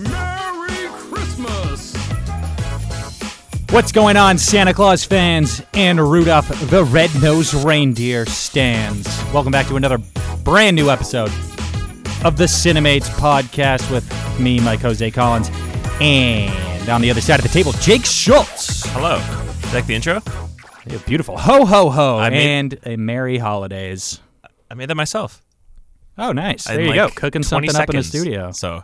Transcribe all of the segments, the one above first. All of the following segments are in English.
Merry Christmas! What's going on, Santa Claus fans and Rudolph the Red-Nosed Reindeer stands? Welcome back to another brand new episode of the Cinemates podcast with me, Mike Jose Collins, and on the other side of the table, Jake Schulz. Hello. Is that the intro? Yeah, beautiful. Ho, ho, ho, I made- and a Merry Holidays. I made that myself. Oh, nice. in There you like go. Cooking 20 something up in the seconds. studio. So,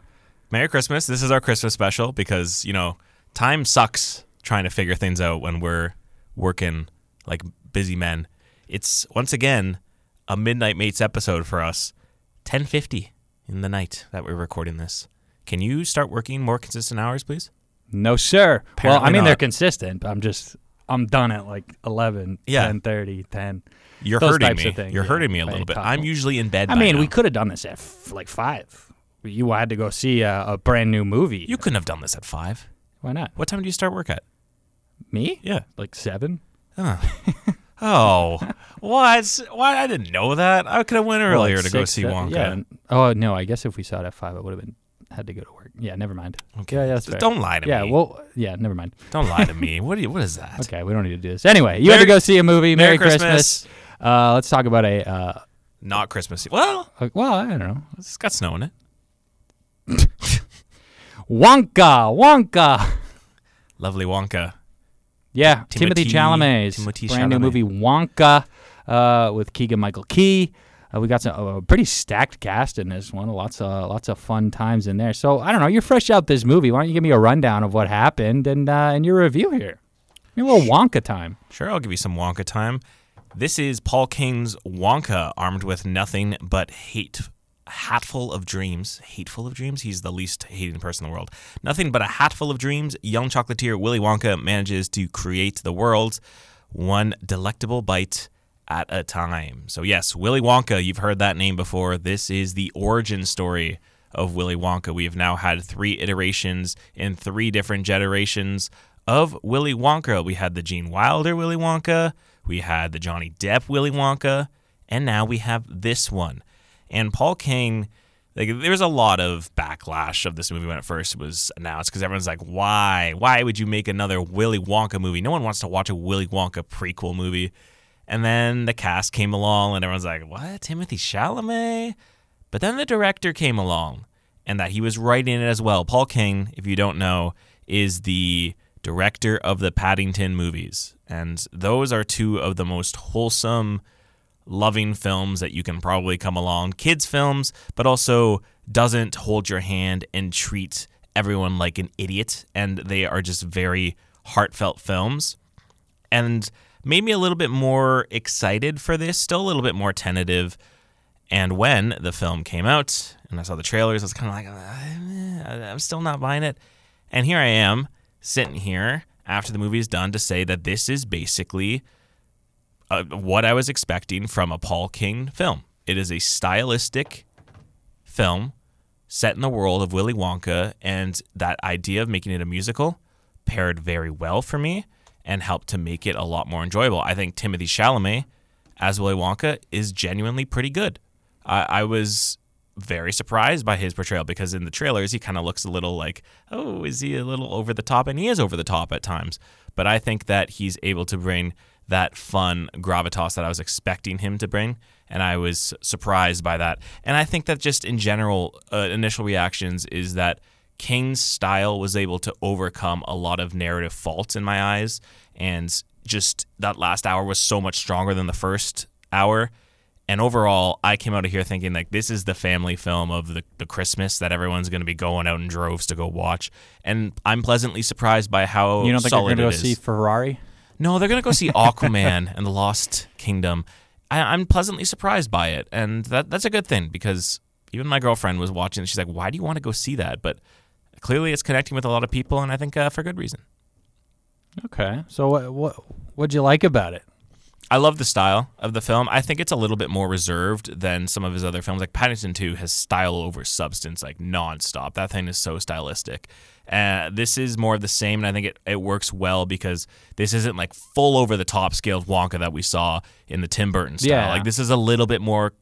Merry Christmas. This is our Christmas special because, you know, time sucks trying to figure things out when we're working like busy men. It's once again a Midnight Mates episode for us. 10:50 in the night that we're recording this. Can you start working more consistent hours, please? No, sir. well, I Apparently mean, they're consistent. but I'm just, I'm done at like 11, Yeah. 10.30, 10. You're hurting types me. of things, You're yeah, hurting me a little bit. I'm usually in bed I mean, now. we could have done this at f- like 5. You had to go see a, a brand new movie. You couldn't have done this at 5. Why not? What time do you start work at? Me? Yeah. Like 7? Oh, oh. what? Why? I didn't know that. I could have went earlier Well, to go see seven- Wonka. Yeah. Oh, no. I guess if we saw it at 5, I would have been had to go to work. Yeah, never mind. Okay. Yeah, yeah, that's fair. Don't lie to yeah, me. well, yeah, never mind. Don't lie to me. What? Do you, what is that? Okay, we don't need to do this. Anyway, you had to go see a movie. Merry, Merry Christmas. Christmas. Uh, let's talk about a. Uh, Not Christmas. Well, uh, well, I don't know. it's got snow in it. Wonka, Wonka. Lovely Wonka. Yeah, Timothy, Timothy- Chalamet's Timothy brand new movie Wonka uh, with Keegan Michael Key. Uh, we got some a pretty stacked cast in this one. Lots of lots of fun times in there. So I don't know. You're fresh out this movie. Why don't you give me a rundown of what happened and uh, and your review here? Give me a little Wonka time. Sure, I'll give you some Wonka time. This is Paul King's Wonka, armed with nothing but hate. Hatful of dreams. Hateful of dreams? He's the least hating person in the world. Nothing but a hatful of dreams. Young chocolatier Willy Wonka manages to create the world one delectable bite at a time. So, yes, Willy Wonka, you've heard that name before. This is the origin story of Willy Wonka. We have now had three iterations in three different generations of Willy Wonka. We had the Gene Wilder Willy Wonka, we had the Johnny Depp Willy Wonka, and now we have this one. And Paul King, like, there's a lot of backlash of this movie when it first was announced because everyone's like, why? Why would you make another Willy Wonka movie? No one wants to watch a Willy Wonka prequel movie. And then the cast came along, and everyone's like, what? Timothy Chalamet? But then the director came along, and that he was writing it as well. Paul King, if you don't know, is the director of the Paddington movies. And those are two of the most wholesome, loving films that you can probably come along. Kids' films, but also doesn't hold your hand and treat everyone like an idiot. And they are just very heartfelt films. And made me a little bit more excited for this, still a little bit more tentative. And when the film came out and I saw the trailers, I was kind of like, "Uh, I'm still not buying it. And here I am sitting here after the movie is done to say that this is basically uh, what I was expecting from a Paul King film. It is a stylistic film set in the world of Willy Wonka, and that idea of making it a musical paired very well for me and helped to make it a lot more enjoyable. I think Timothy Chalamet as Willy Wonka is genuinely pretty good. I, I was very surprised by his portrayal because in the trailers he kind of looks a little like, oh, is he a little over the top? And he is over the top at times. But I think that he's able to bring that fun gravitas that I was expecting him to bring. And I was surprised by that. And I think that just in general, uh, initial reactions is that King's style was able to overcome a lot of narrative faults in my eyes. And just that last hour was so much stronger than the first hour. And overall, I came out of here thinking like this is the family film of the, the Christmas that everyone's going to be going out in droves to go watch. And I'm pleasantly surprised by how You don't think you're going to go see. Ferrari? No, they're gonna go see Aquaman and the Lost Kingdom. I, I'm pleasantly surprised by it, and that that's a good thing because even my girlfriend was watching. and She's like, "Why do you want to go see that?" But clearly, it's connecting with a lot of people, and I think uh, for good reason. Okay. So what what what'd you like about it? I love the style of the film. I think it's a little bit more reserved than some of his other films. Like Paddington 2 has style over substance, like nonstop. That thing is so stylistic. Uh, this is more of the same, and I think it, it works well because this isn't like full over the top scaled Wonka that we saw in the Tim Burton style. Yeah. Like this is a little bit more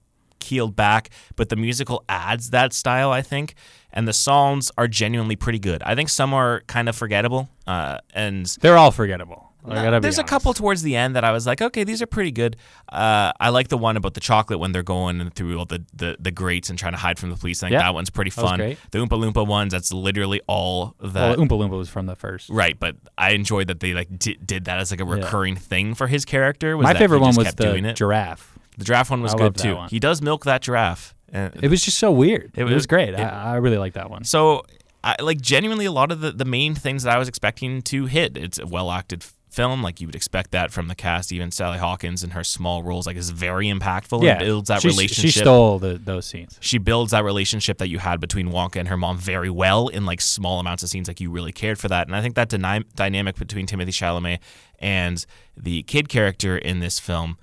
keeled back, but the musical adds that style, I think. and the songs are genuinely pretty good. I think some are kind of forgettable, uh, and They're all forgettable. I gotta be there's a couple towards the end that I was like, okay, these are pretty good. Uh, I like the one about the chocolate when they're going through all the, the, the grates and trying to hide from the police. I think Yeah, that one's pretty that fun. The Oompa Loompa ones, that's literally all Well. Oompa Loompa was from the first. Right, but I enjoyed that they like did, did that as like a recurring thing for his character. Was My favorite one was kept the doing it. giraffe. The giraffe one was I good too. He does milk that giraffe. It was just so weird. It, was- was great. it- I, I really like that one. So, I, like genuinely, a lot of the, the main things that I was expecting to hit. It's a well acted film, like you would expect that from the cast. Even Sally Hawkins in her small roles, like is very impactful yeah, and builds that she, relationship. She stole the, those scenes. she builds that relationship that you had between Wonka and her mom very well in like small amounts of scenes. Like you really cared for that, and I think that dyna- dynamic between Timothy Chalamet and the kid character in this film.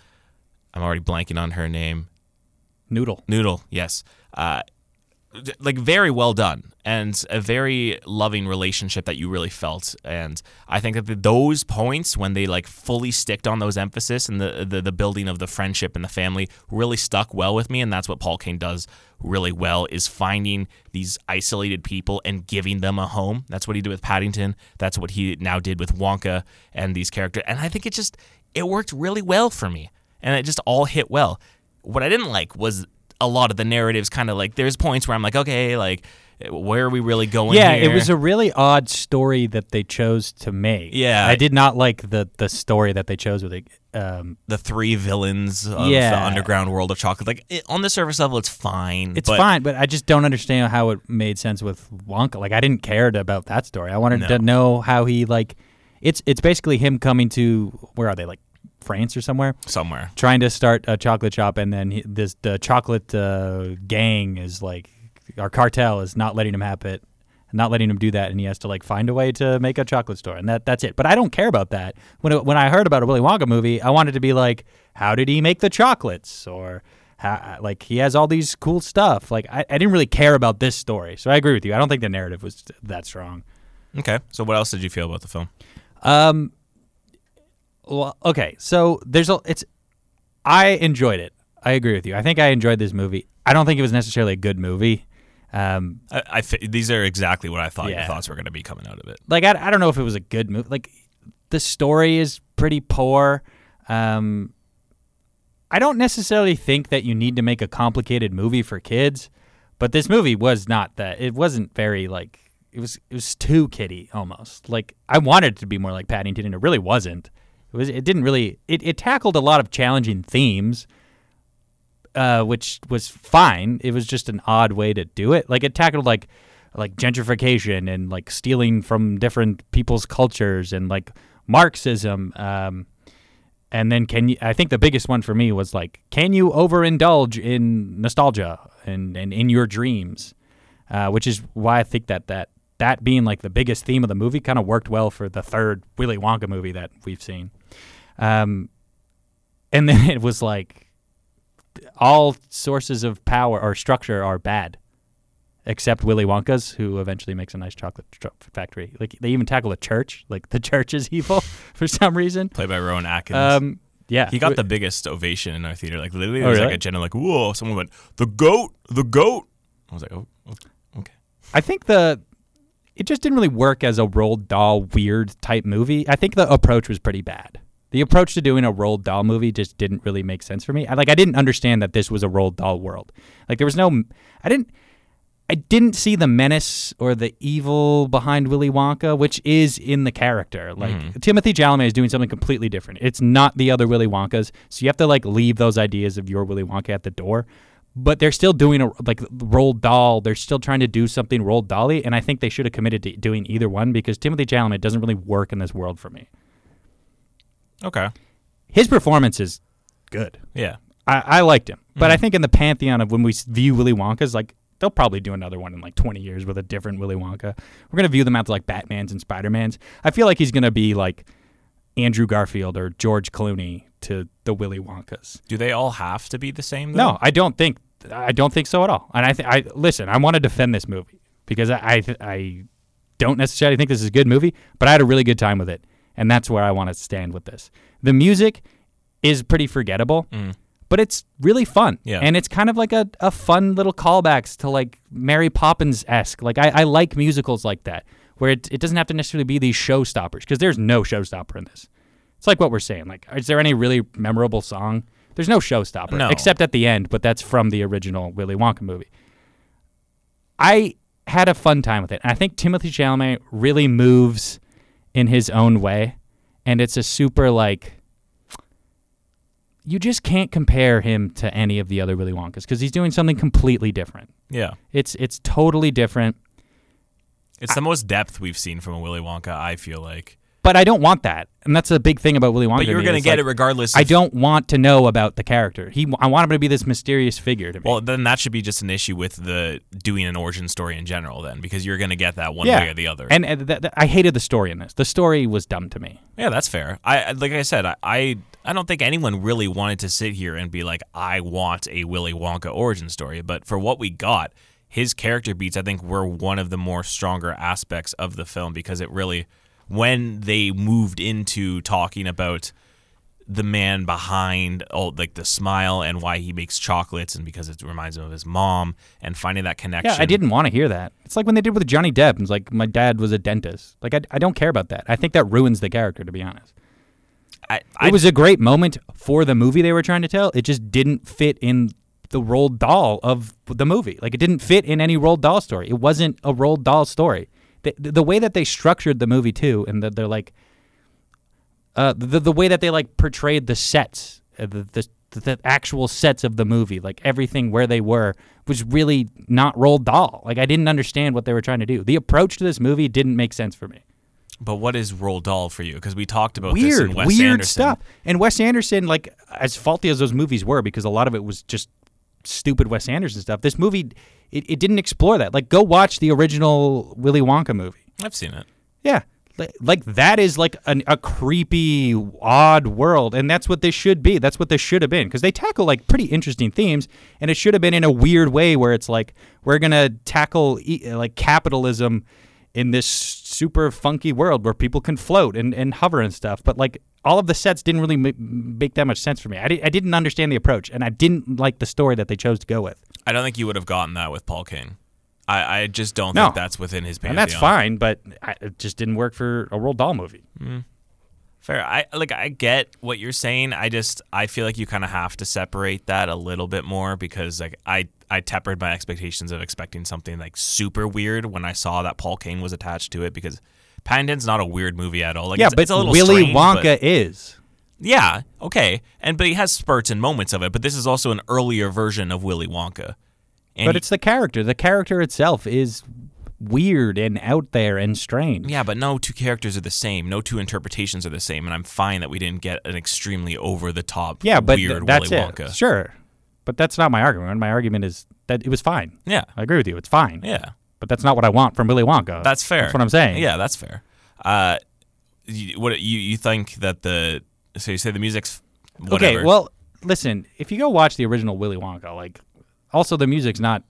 I'm already blanking on her name. Noodle. Noodle, yes. Uh, like very well done and a very loving relationship that you really felt. And i think that those points when they like fully sticked on those emphasis and the, the the building of the friendship and the family really stuck well with me and that's what paul king does really well is finding these isolated people and giving them a home. That's what he did with paddington. That's what he now did with wonka and these characters. And i think it just it worked really well for me and it just all hit well. What I didn't like was a lot of the narratives kind of like there's points where I'm like, okay, like where are we really going Yeah, here? it was a really odd story that they chose to make. Yeah. I did not like the the story that they chose with it. Um, the three villains of the underground world of chocolate. Like it, on the surface level, it's fine. it's but fine, but I just don't understand how it made sense with Wonka. Like I didn't care to- about that story. I wanted No. to know how he like. It's it's basically him coming to where are they like France or somewhere, Somewhere. trying to start a chocolate shop, and then he, this the chocolate uh, gang is like our cartel is not letting him have it, not letting him do that, and he has to like find a way to make a chocolate store, and that that's it. But I don't care about that. When it, when I heard about a Willy Wonka movie, I wanted to be like, how did he make the chocolates, or how, like he has all these cool stuff. Like I, I didn't really care about this story, so I agree with you. I don't think the narrative was that strong. Okay. So what else did you feel about the film? Um. Well, okay. So there's a. It's. I enjoyed it. I agree with you. I think I enjoyed this movie. I don't think it was necessarily a good movie. Um. I, I fi- these are exactly what I thought your thoughts were going to be coming out of it. Like I, I don't know if it was a good movie. Like the story is pretty poor. Um. I don't necessarily think that you need to make a complicated movie for kids, but this movie was not that. It wasn't very like. It was. It was too kiddie almost. Like I wanted it to be more like Paddington, and it really wasn't. It was. It didn't really. It, it tackled a lot of challenging themes, uh, which was fine. It was just an odd way to do it. Like it tackled like like gentrification and like stealing from different people's cultures and like Marxism. Um, and then can you? I think the biggest one for me was like, can you overindulge in nostalgia and and in your dreams, uh, which is why I think that that that being like the biggest theme of the movie kind of worked well for the third Willy Wonka movie that we've seen. Um, and then it was like all sources of power or structure are bad, except Willy Wonka's, who eventually makes a nice chocolate tr- factory. Like they even tackle a church. Like the church is evil for some reason. Played by Rowan Atkins. Um, yeah, he got the biggest ovation in our theater. Like literally, Oh, there was like really? a general like, "Whoa!" Someone went, "The goat, the goat." I was like, "Oh, oh, okay." I think the it just didn't really work as a Roald Dahl weird type movie. I think the approach was pretty bad. The approach to doing a Roald Dahl movie just didn't really make sense for me. I like I didn't understand that this was a Roald Dahl world. Like there was no I didn't I didn't see the menace or the evil behind Willy Wonka, which is in the character. Like mm-hmm. Timothy Chalamet is doing something completely different. It's not the other Willy Wonkas, so you have to like leave those ideas of your Willy Wonka at the door. But they're still doing a like Roald Dahl. They're still trying to do something rolled dolly, and I think they should have committed to doing either one because Timothy Chalamet doesn't really work in this world for me. Okay. His performance is good. Yeah. I, I liked him, but Mm-hmm. I think in the pantheon of when we view Willy Wonka's, like they'll probably do another one in like 20 years with a different Willy Wonka. We're gonna view them as like Batman's and Spider Man's. I feel like he's gonna be like Andrew Garfield or George Clooney to the Willy Wonkas. Do they all have to be the same? No. I don't think I don't think so at all. And I th- I listen. I want to defend this movie because I I, th- I don't necessarily think this is a good movie, but I had a really good time with it, and that's where I want to stand with this. The music is pretty forgettable, Mm. but it's really fun. Yeah. And it's kind of like a, a fun little callbacks to like Mary Poppins esque. Like I, I like musicals like that, where it, it doesn't have to necessarily be these showstoppers, because there's no showstopper in this. It's like what we're saying. Like, is there any really memorable song? There's no showstopper, No. except at the end, but that's from the original Willy Wonka movie. I had a fun time with it. And I think Timothy Chalamet really moves in his own way. And it's a super, like, you just can't compare him to any of the other Willy Wonkas because he's doing something completely different. Yeah. It's it's totally different. It's the most depth we've seen from a Willy Wonka, I feel like. But I don't want that, and that's a big thing about Willy Wonka. But you're going to get it regardless. I don't want to know about the character. He, I want him to be this mysterious figure to me. Well, then that should be just an issue with the doing an origin story in general, then, because you're going to get that one yeah, way or the other. And, and th- th- I hated the story in this. The story was dumb to me. yeah, that's fair. I I- like I said, I, I I don't think anyone really wanted to sit here and be like, I want a Willy Wonka origin story. But for what we got, his character beats, I think, were one of the more stronger aspects of the film because it really, when they moved into talking about the man behind oh like the smile and why he makes chocolates and because it reminds him of his mom and finding that connection. Yeah, I didn't want to hear that. It's like when they did with Johnny Depp. It's like my dad was a dentist. Like I, I don't care about that. I think that ruins the character. To be honest, I, I, it was a great moment for the movie they were trying to tell. It just didn't fit in the Roald Dahl of the movie. Like it didn't fit in any Roald Dahl story. It wasn't a Roald Dahl story. The, the way that they structured the movie too, and that they're like, uh, the the way that they like portrayed the sets, uh, the, the the actual sets of the movie, like everything where they were, was really not Roald Dahl. Like I didn't understand what they were trying to do. The approach to this movie didn't make sense for me. But what is Roald Dahl for you? Because we talked about this weird, weird Anderson. stuff. And Wes Anderson, like as faulty as those movies were, because a lot of it was just stupid Wes Anderson stuff. This movie, it, it didn't explore that. Like, go watch the original Willy Wonka movie. I've seen it. Yeah, like, like that is like an, a creepy, odd world, and that's what this should be. That's what this should have been because they tackle like pretty interesting themes, and it should have been in a weird way where it's like we're gonna tackle like capitalism in this super funky world where people can float and, and hover and stuff. But like all of the sets didn't really make that much sense for me. I, di- I didn't understand the approach, and I didn't like the story that they chose to go with. I don't think you would have gotten that with Paul King. I, I just don't No. think that's within his pantheon. And that's fine, but I, it just didn't work for a Roald Dahl movie. Mm. Fair. I like. I get what you're saying. I just I feel like you kind of have to separate that a little bit more because like I I tempered my expectations of expecting something like super weird when I saw that Paul King was attached to it because Paddington's not a weird movie at all. Like yeah, it's, but it's a little Willy strange, Wonka is. Yeah, okay, and but he has spurts and moments of it. But this is also an earlier version of Willy Wonka. And But it's the character. The character itself is weird and out there and strange. yeah, but no two characters are the same. No two interpretations are the same, and I'm fine that we didn't get an extremely over the top, Yeah, but th- weird that's Willy it. Wonka. Sure. But that's not my argument. My argument is that it was fine. Yeah, I agree with you. It's fine. yeah. But that's not what I want from Willy Wonka. That's fair. That's what I'm saying. Yeah, that's fair. Uh, you, what you you think that the so you say the music's whatever. Okay, well, listen, if you go watch the original Willy Wonka, like, also the music's not,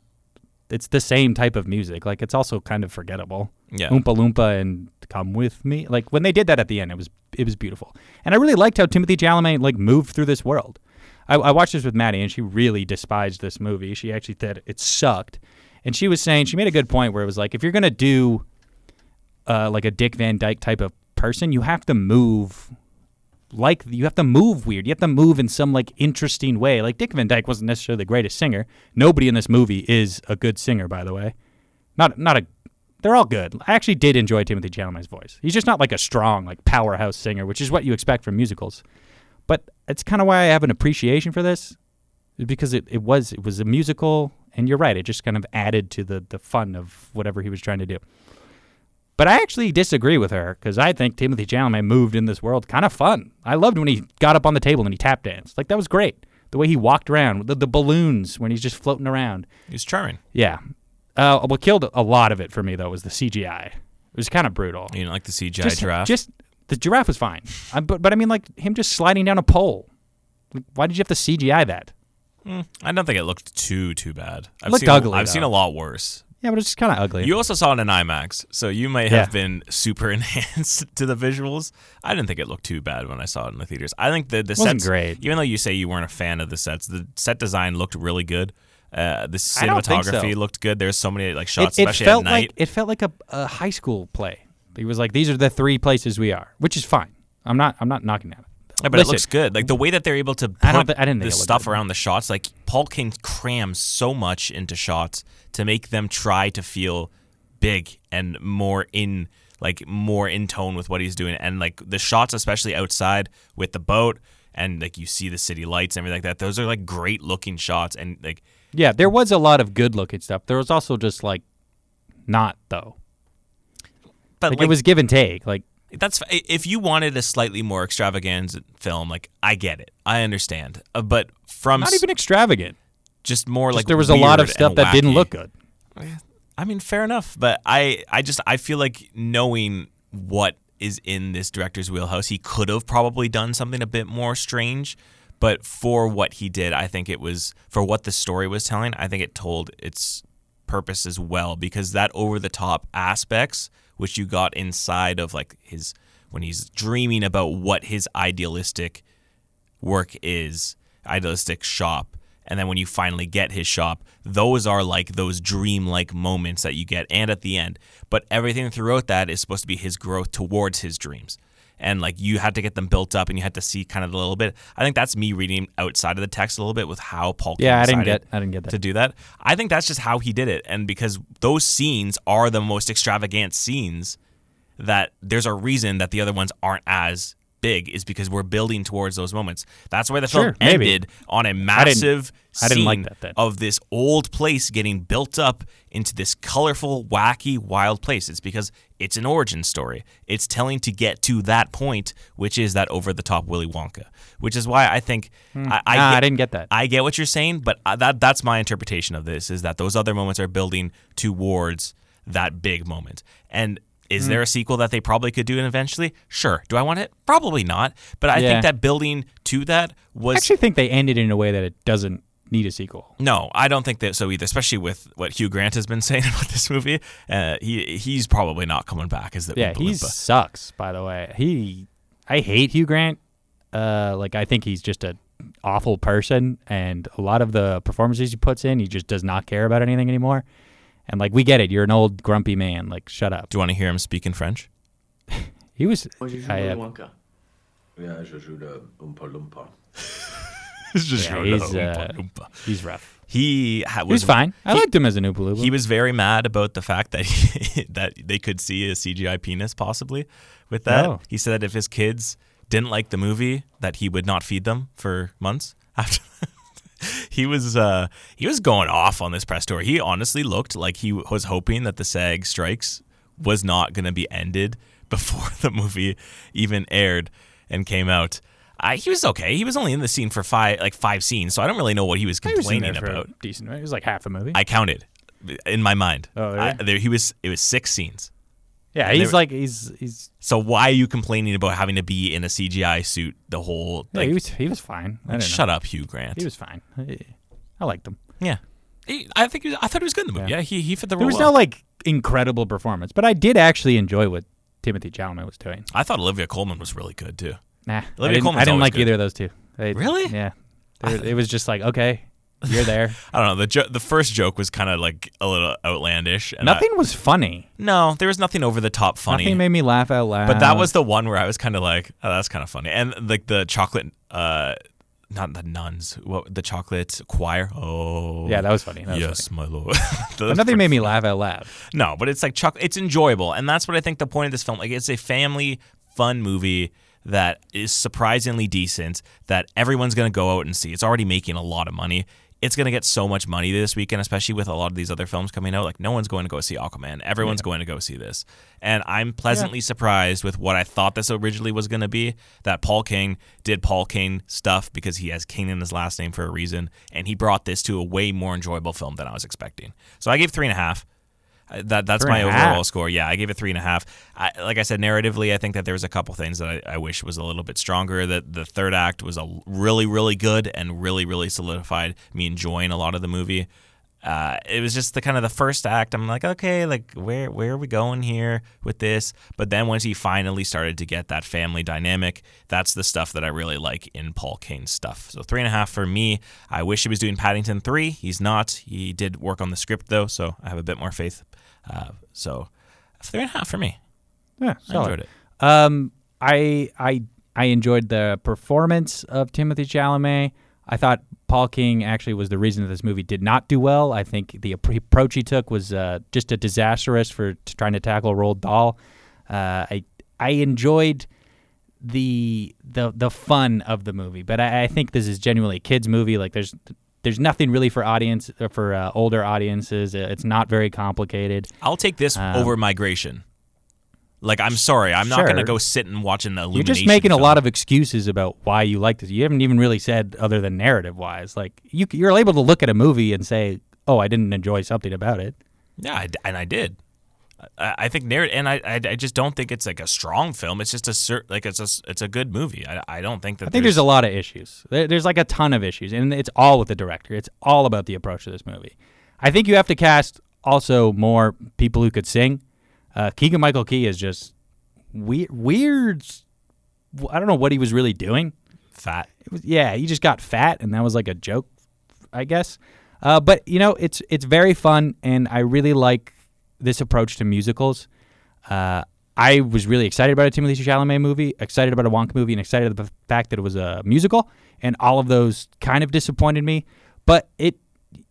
it's the same type of music. Like, it's also kind of forgettable. Yeah. Oompa Loompa and Come With Me. Like, when they did that at the end, it was, it was beautiful. And I really liked how Timothy Chalamet, like, moved through this world. I, I watched this with Maddie, and she really despised this movie. She actually said it sucked. And she was saying, she made a good point where it was like, if you're to do, uh, like, a Dick Van Dyke type of person, you have to move like you have to move weird. You have to move in some like interesting way. Like Dick Van Dyke wasn't necessarily the greatest singer. Nobody in this movie is a good singer, by the way. Not not a. They're all good. I actually did enjoy Timothy Chalamet's voice. He's just not like a strong like powerhouse singer, which is what you expect from musicals. It's kind of why I have an appreciation for this, because it, it was it was a musical, and you're right. It just kind of added to the the fun of whatever he was trying to do. But I actually disagree with her because I think Timothy Chalamet moved in this world kind of fun. I loved when he got up on the table and he tap danced. Like that was great. The way he walked around, the, the balloons when he's just floating around. He's charming. Yeah. Uh, what killed a lot of it for me though was the CGI. It was kind of brutal. You know, like the CGI just, giraffe. just the giraffe was fine, I, but but I mean like him just sliding down a pole. Like, why did you have to CGI that? I don't think it looked too too bad. I've looked seen ugly, I've seen a lot worse. Yeah, but it's just kind of ugly. You also saw it in IMAX, so you might Yeah. have been super enhanced to the visuals. I didn't think it looked too bad when I saw it in the theaters. I think the the sets, great. even though you say you weren't a fan of the sets, the set design looked really good. Uh, the I so. cinematography looked good. There's so many like it, shots, it especially felt at night. like it felt like a, a high school play. It was like these are the three places we are, which is fine. I'm not I'm not knocking at it. Yeah, but Listen, it looks good. Like the way that they're able to put I don't I didn't the think it looked stuff around the shots. Like Paul King crams so much into shots to make them try to feel big and more in like more in tone with what he's doing. And like the shots, especially outside with the boat and like you see the city lights and everything like that. Those are like great looking shots. And like Yeah, there was a lot of good looking stuff. There was also just like not though. But Like, like, it was give and take. Like that's if you wanted a slightly more extravagant film, like I get it, I understand. Uh, but from not even extravagant. just more Just like there was a lot of stuff that didn't look good. I mean, fair enough, but I, I just, I feel like knowing what is in this director's wheelhouse, he could have probably done something a bit more strange. But for what he did, I think it was for what the story was telling. I think it told its purpose as well because that over the top aspects, which you got inside of like his when he's dreaming about what his idealistic work is idealistic shop and then when you finally get his shop those are like those dream-like moments that you get and at the end. But everything throughout that is supposed to be his growth towards his dreams and like you had to get them built up and you had to see kind of a little bit i think that's me reading outside of the text a little bit with how paul Yeah, I didn't get I didn't get that. to do that i think that's just how he did it and because those scenes are the most extravagant scenes that there's a reason that the other ones aren't as big is because we're building towards those moments. That's why the film Sure, maybe. ended on a massive I didn't like scene that then. of this old place getting built up into this colorful, wacky, wild place. It's because it's an origin story. It's telling to get to that point, which is that over the top Willy Wonka. Which is why I think I, I, Nah, get, I didn't get that. I get what you're saying, but uh, that that's my interpretation of this is that those other moments are building towards that big moment. And Hmm. is there a sequel that they probably could do and eventually? Sure. Do I want it? Probably not. But I Yeah. think that building to that was I actually think they ended in a way that it doesn't need a sequel. no, I don't think that so either. Especially with what Hugh Grant has been saying about this movie, uh, he he's probably not coming back as the Yeah, he sucks. By the way, he I hate Hugh Grant. Uh, like I think he's just a awful person, and a lot of the performances he puts in, he just does not care about anything anymore. And like we get it, you're an old grumpy man. Like shut up. Do you want to hear him speak in French? He was. Moi, I, Willy uh, Yeah, je joue le Oompa Loompa. Yeah, he's, uh, he's rough. He ha- He was was fine. I he- liked him as an Oompa Loompa. He was very mad about the fact that he, that they could see a CGI penis possibly with that. Oh. He said that if his kids didn't like the movie, that he would not feed them for months after. he was uh, he was going off on this press tour. He honestly looked like he was hoping that the SAG strikes was not going to be ended before the movie even aired and came out. I, he was okay. He was only in the scene for five like five scenes, so I don't really know what he was He was in complaining for a about. decent. It was like half a movie. I counted in my mind. Oh, I, there, he was. It was six scenes. Yeah, he's like he's he's. So why are you complaining about having to be in a CGI suit the whole? Yeah, Like, he was he was fine. I don't shut up, Hugh Grant. He was fine. I, I liked him. yeah, He- I think he was, I thought he was good in the movie. Yeah. Yeah, he he fit the role. There was well. no like incredible performance, but I did actually enjoy what Timothy Chalamet was doing. I thought Olivia Colman was really good too. Nah, I Olivia didn't, Colman's I didn't like good. either of those two. They- Really? Yeah. Were- it was just like okay, you're there. I don't know. The jo- the first joke was kind of like a little outlandish. And I- nothing was funny. no, there was nothing over the top funny. Nothing made me laugh out loud. but that was the one where I was kind of like, oh, that's kind of funny. And like the chocolate, uh, not the nuns, what the chocolate choir. Oh, yeah, that was funny. That was yes, funny. my lord. But nothing made me laugh out loud. No, but it's like Chuck. It's enjoyable, and that's what I think the point of this film. Like, it's a family fun movie that is surprisingly decent. That everyone's gonna go out and see. It's already making a lot of money. It's gonna get so much money this weekend, especially with a lot of these other films coming out. Like, no one's going to go see Aquaman. Everyone's going to go see this, and I'm pleasantly surprised with what I thought this originally was gonna be. That Paul King did Paul King stuff because he has King in his last name for a reason, and he brought this to a way more enjoyable film than I was expecting. So I gave three and a half. That that's Three my overall half. score. Yeah, I gave it three and a half. I, like I said, narratively, I think that there was a couple things that I, I wish was a little bit stronger. That the third act was a really, really good and really, really solidified me enjoying a lot of the movie. Uh, it was just the kind of the first act. I'm like, okay, like where where are we going here with this? But then once he finally started to get that family dynamic, that's the stuff that I really like in Paul King's stuff. So three and a half for me. I wish he was doing Paddington three. He's not. He did work on the script though, so I have a bit more faith. Uh, so three and a half for me. Yeah, I enjoyed it. Um, I I I enjoyed the performance of Timothy Chalamet. I thought Paul King actually was the reason that this movie did not do well. I think the approach he took was uh, just a disastrous for trying to tackle Roald Dahl. Uh, I I enjoyed the the the fun of the movie, but I, I think this is genuinely a kids movie. Like there's there's nothing really for audience or for uh, older audiences. It's not very complicated. I'll take this Um, over Migration. Like, I'm sorry, I'm not Sure. gonna go sit and watch an Illumination. You're just making a film. lot of excuses about why you like this. You haven't even really said other than narrative wise. Like you, you're able to look at a movie and say, "Oh, I didn't enjoy something about it." Yeah, I d and I did. I, I think narrative, and I, I, I just don't think it's like a strong film. It's just a cer- like it's a s- it's a good movie. I, I don't think that. I think there's a lot of issues. There, there's like a ton of issues, and it's all with the director. It's all about the approach to this movie. I think you have to cast also more people who could sing. Uh, Keegan Michael Key is just weird. I don't know what he was really doing. fat. Was, yeah, he just got fat, and that was like a joke, I guess. Uh, but you know, it's it's very fun, and I really like this approach to musicals. Uh, I was really excited about a Timothy Chalamet movie, excited about a Wonka movie, and excited about the fact that it was a musical. And all of those kind of disappointed me. But it,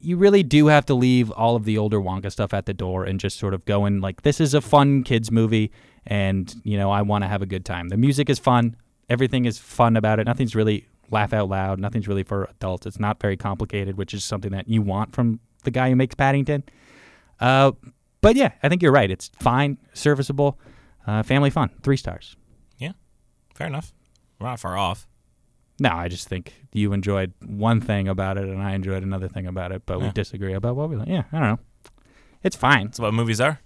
you really do have to leave all of the older Wonka stuff at the door and just sort of go in like this is a fun kids movie, and you know I want to have a good time. The music is fun, everything is fun about it. Nothing's really laugh out loud. Nothing's really for adults. It's not very complicated, which is something that you want from the guy who makes Paddington. Uh, but yeah, I think you're right. It's fine, serviceable, uh, family fun. Three stars. Yeah, fair enough. We're not far off. No, I just think you enjoyed one thing about it, and I enjoyed another thing about it, but we disagree about what we like. Yeah, I don't know. It's fine. It's what movies are.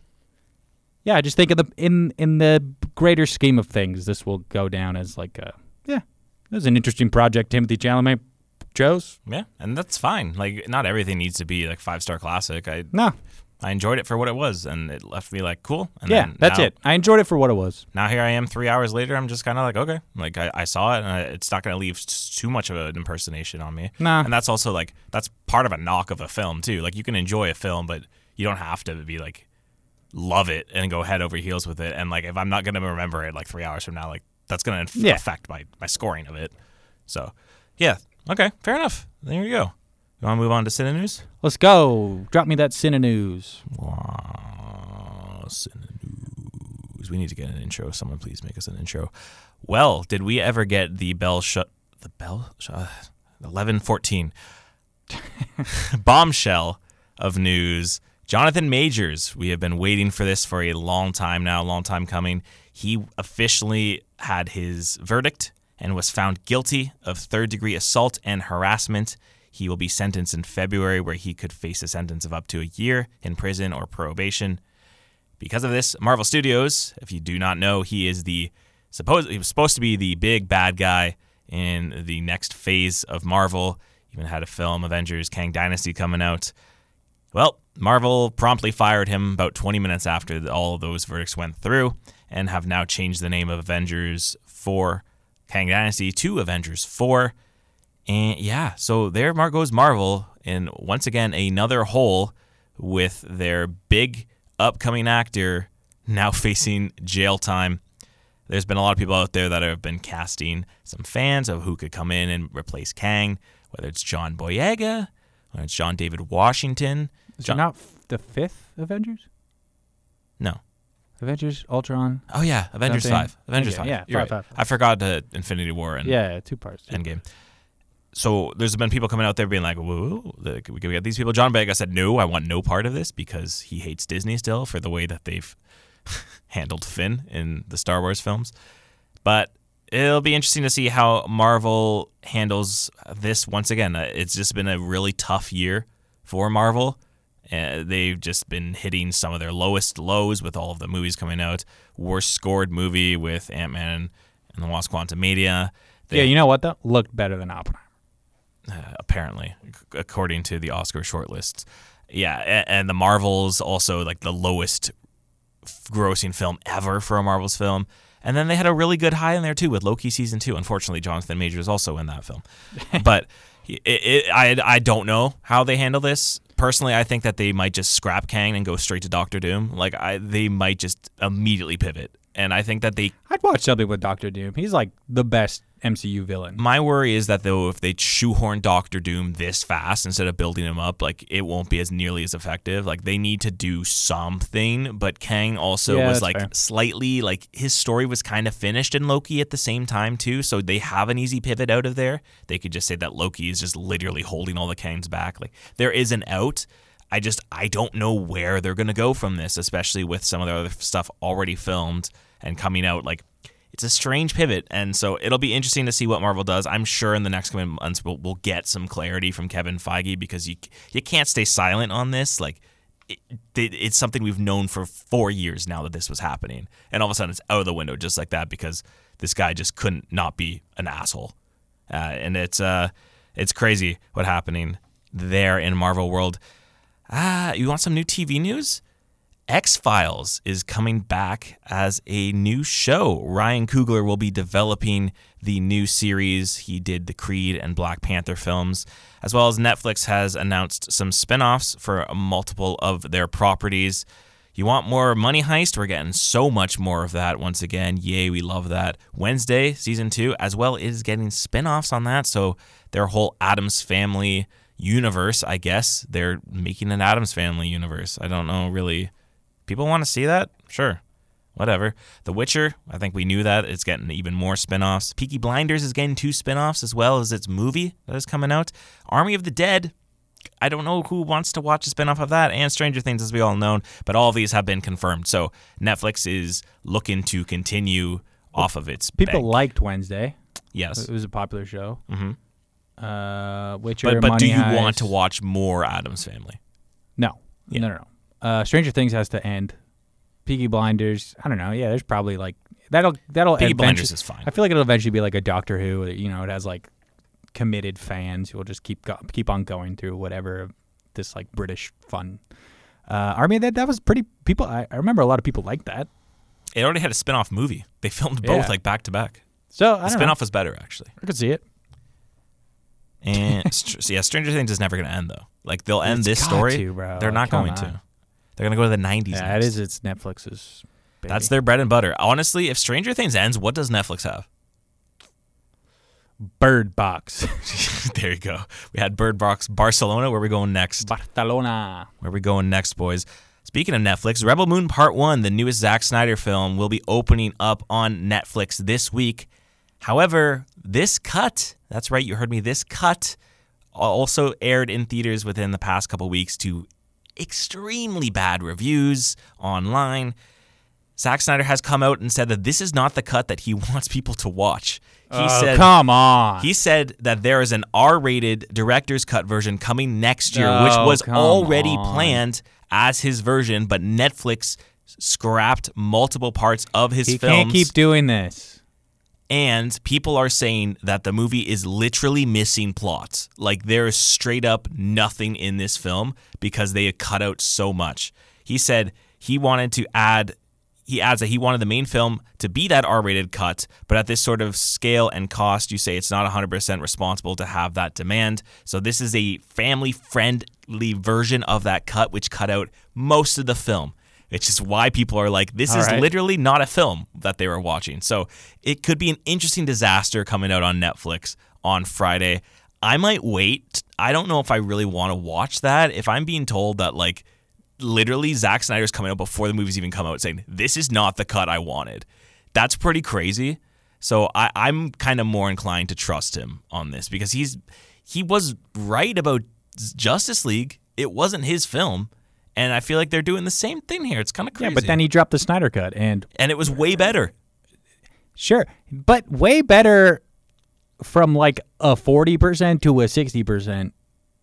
Yeah, I just think of the in in the greater scheme of things, this will go down as like a yeah. This is an interesting project. Timothy Chalamet chose. Yeah, and that's fine. Like, not everything needs to be like five star classic. I No, I enjoyed it for what it was, and it left me like cool. And yeah, that's now- it. I enjoyed it for what it was. Now here I am, three hours later. I'm just kind of like, okay, like I, I saw it, and I, it's not going to leave too much of an impersonation on me. Nah. and that's also like that's part of a knock of a film too. Like you can enjoy a film, but you don't have to be like love it and go head over heels with it. And like if I'm not going to remember it like three hours from now, like that's going to inf- Yeah. affect my my scoring of it. So yeah, okay, fair enough. There you go. You want to move on to Cine News? Let's go. Drop me that Cine News. Wow, Cine News. We need to get an intro. Someone please make us an intro. Well, did we ever get the bell shut? The bell shut? Uh, eleven fourteen. Bombshell of news. Jonathan Majors. We have been waiting for this for a long time now. Long time coming. He officially had his verdict and was found guilty of third degree assault and harassment. He will be sentenced in February, where he could face a sentence of up to a year in prison or probation. Because of this, Marvel Studios, if you do not know, he is the supposed he was supposed to be the big bad guy in the next phase of Marvel. Even had a film Avengers Kang Dynasty coming out. Well, Marvel promptly fired him about 20 minutes after all those verdicts went through and have now changed the name of Avengers 4 Kang Dynasty to Avengers 4. And yeah, so there goes Marvel in once again another hole with their big upcoming actor now facing jail time. There's been a lot of people out there that have been casting some fans of who could come in and replace Kang, whether it's John Boyega, whether it's John David Washington. Is John- it not the fifth Avengers? no. Avengers, Ultron. Oh yeah, Avengers Something. five. Avengers Okay, five. yeah, You're five, right. five, five. I forgot the Infinity War and Yeah, two parts. two Endgame. So there's been people coming out there being like, "Whoa, like, we get these people." John Boyega said, "No, I want no part of this because he hates Disney still for the way that they've handled Finn in the Star Wars films." But it'll be interesting to see how Marvel handles this once again. Uh, It's just been a really tough year for Marvel. Uh, they've just been hitting some of their lowest lows with all of the movies coming out. Worst scored movie with Ant Man and the Wasp Quantumania. Yeah, you know what though? Looked better than Oppenheimer. Uh, apparently, according to the Oscar shortlists. Yeah, and, and the Marvels also like the lowest grossing film ever for a Marvels film. And then they had a really good high in there too with Loki season two. Unfortunately, Jonathan Major is also in that film, but it, it, I I don't know how they handle this. Personally, I think that they might just scrap Kang and go straight to Doctor Doom. Like I, they might just immediately pivot. And I think that they I'd watch something with Doctor Doom. He's like the best MCU villain. My worry is that though, if they shoehorn Doctor Doom this fast instead of building him up, like it won't be as nearly as effective. Like they need to do something. But Kang also Yeah, was like fair. slightly like his story was kind of finished in Loki at the same time too. So they have an easy pivot out of there. They could just say that Loki is just literally holding all the Kangs back. Like there is an out. I just I don't know where they're gonna go from this, especially with some of the other stuff already filmed and coming out. Like it's a strange pivot, and so it'll be interesting to see what Marvel does. I'm sure in the next coming months we'll, we'll get some clarity from Kevin Feige because you you can't stay silent on this. Like it, it, it's something we've known for four years now that this was happening, and all of a sudden it's out of the window just like that because this guy just couldn't not be an asshole, uh, and it's uh it's crazy what happening there in Marvel world. Ah, you want some new TV news? X Files is coming back as a new show. Ryan Coogler will be developing the new series. He did the Creed and Black Panther films, as well as Netflix has announced some spin offs for multiple of their properties. You want more Money Heist? We're getting so much more of that once again. Yay, we love that. Wednesday, season two, as well, is getting spin offs on that. So their whole Addams Family universe, I guess, they're making an Addams Family universe. I don't know really people want to see that? Sure. Whatever. The Witcher, I think we knew that. It's getting even more spin offs. Peaky Blinders is getting two spin offs as well as its movie that is coming out. Army of the Dead, I don't know who wants to watch a spin off of that. And Stranger Things, as we all know, but all of these have been confirmed. So Netflix is looking to continue off of its. People bank. liked Wednesday. Yes. It was a popular show. Mhm. Uh, Witcher. But, but do you want to watch more Addams Family? No. Yeah. No, no, no. Uh, Stranger Things has to end. Peaky Blinders. I don't know. Yeah, there's probably like that'll that'll Peaky Blinders is fine. I feel like it'll eventually be like a Doctor Who. You know, it has like committed fans who will just keep go- keep on going through whatever this like British fun. Uh, Army the That was pretty. People. I, I remember a lot of people like that. It already had a spin off movie. They filmed both Yeah. like back to back. So I The don't spin know. was better, actually. I could see it. And so yeah, Stranger Things is never going to end though. Like they'll end It's this story. to, bro. They're not Come going on. to. They're going to go to the 90s. Yeah, next. it is. It's Netflix's. Baby. That's their bread and butter. Honestly, if Stranger Things ends, what does Netflix have? Bird Box. there you go. We had Bird Box Barcelona. Where are we going next? Barcelona. Where are we going next, boys? Speaking of Netflix, Rebel Moon Part 1, the newest Zack Snyder film, will be opening up on Netflix this week. However, this cut, that's right, you heard me, this cut also aired in theaters within the past couple weeks to extremely bad reviews online. Zack Snyder has come out and said that this is not the cut that he wants people to watch. He Oh, said come on. he said that there is an R-rated director's cut version coming next year, which Oh, was already on. planned as his version, but Netflix scrapped multiple parts of his film. he films. can't keep doing this. And people are saying that the movie is literally missing plots. Like there's straight up nothing in this film because they cut out so much. He said he wanted to add he adds that he wanted the main film to be that R-rated cut, but at this sort of scale and cost, you say it's not 100% responsible to have that demand. So this is a family-friendly version of that cut which cut out most of the film. Which is why people are like, this All is right. literally not a film that they were watching. So it could be an interesting disaster coming out on Netflix on Friday. I might wait. I don't know if I really want to watch that. If I'm being told that, like, literally Zack Snyder's coming out before the movies even come out saying, this is not the cut I wanted, that's pretty crazy. So I, I'm kind of more inclined to trust him on this because he's he was right about Justice League. It wasn't his film. And I feel like they're doing the same thing here. It's kind of crazy. Yeah, but then he dropped the Snyder cut, and and it was way better. sure, but way better from like a forty percent to a sixty percent.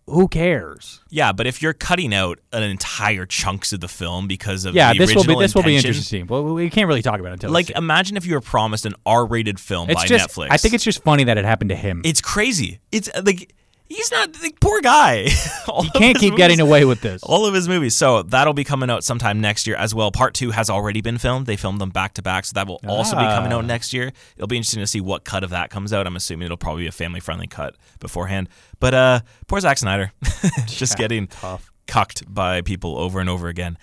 Who cares? Yeah, but if you're cutting out an entire chunks of the film because of Yeah, the this will be this will be intention, interesting. Well, we can't really talk about it until Like, it's, imagine if you were promised an R-rated film it's by just. Netflix. I think it's just funny that it happened to him. it's crazy. It's uh, like He's not like poor guy. You can't keep getting away with this. all of his movies. So that'll be coming out sometime next year as well. Part two has already been filmed. They filmed them back to back, so that will also be coming Ah. out next year. It'll be interesting to see what cut of that comes out. I'm assuming it'll probably be a family friendly cut beforehand. But uh, poor Zack Snyder, just getting tough. cucked by people over and over again.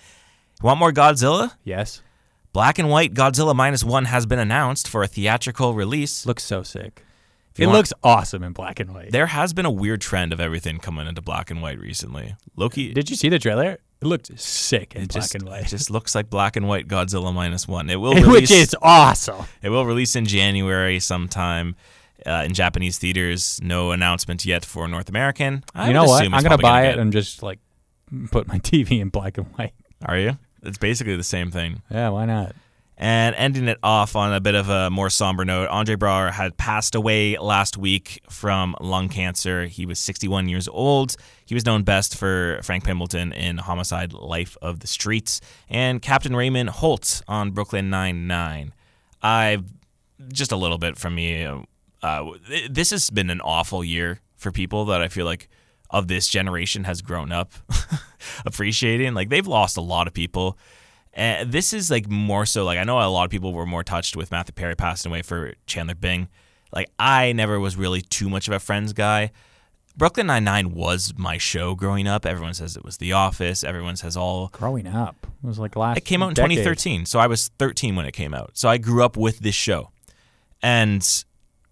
Want more Godzilla? Yes. Black and white Godzilla minus one has been announced for a theatrical release. Looks so sick. It want- looks awesome in black and white. There has been a weird trend of everything coming into black and white recently. Loki Did you see the trailer? It looked sick in black just, and It white. just looks like black and white Godzilla minus one. It will release. Which is awesome. It will release in January sometime uh, in Japanese theaters. No announcement yet for North American. I you know what? I'm gonna buy get it and just like put my TV in black and white. Are you? It's basically the same thing. Yeah, why not? And ending it off on a bit of a more somber note, Andre Braugher had passed away last week from lung cancer. He was 61 years old. He was known best for Frank Pembleton in Homicide: Life of the Streets and Captain Raymond Holt on Brooklyn Nine-Nine. I've just a little bit from me. Uh, this has been an awful year for people that I feel like of this generation has grown up appreciating. Like they've lost a lot of people. And this is like more so like I know a lot of people were more touched with Matthew Perry passing away for Chandler Bing. Like I never was really too much of a Friends guy. Brooklyn Nine Nine was my show growing up. Everyone says it was The Office. Everyone says all. Growing up, it was like last. It came out in decade. 2013, so I was 13 when it came out. So I grew up with this show, and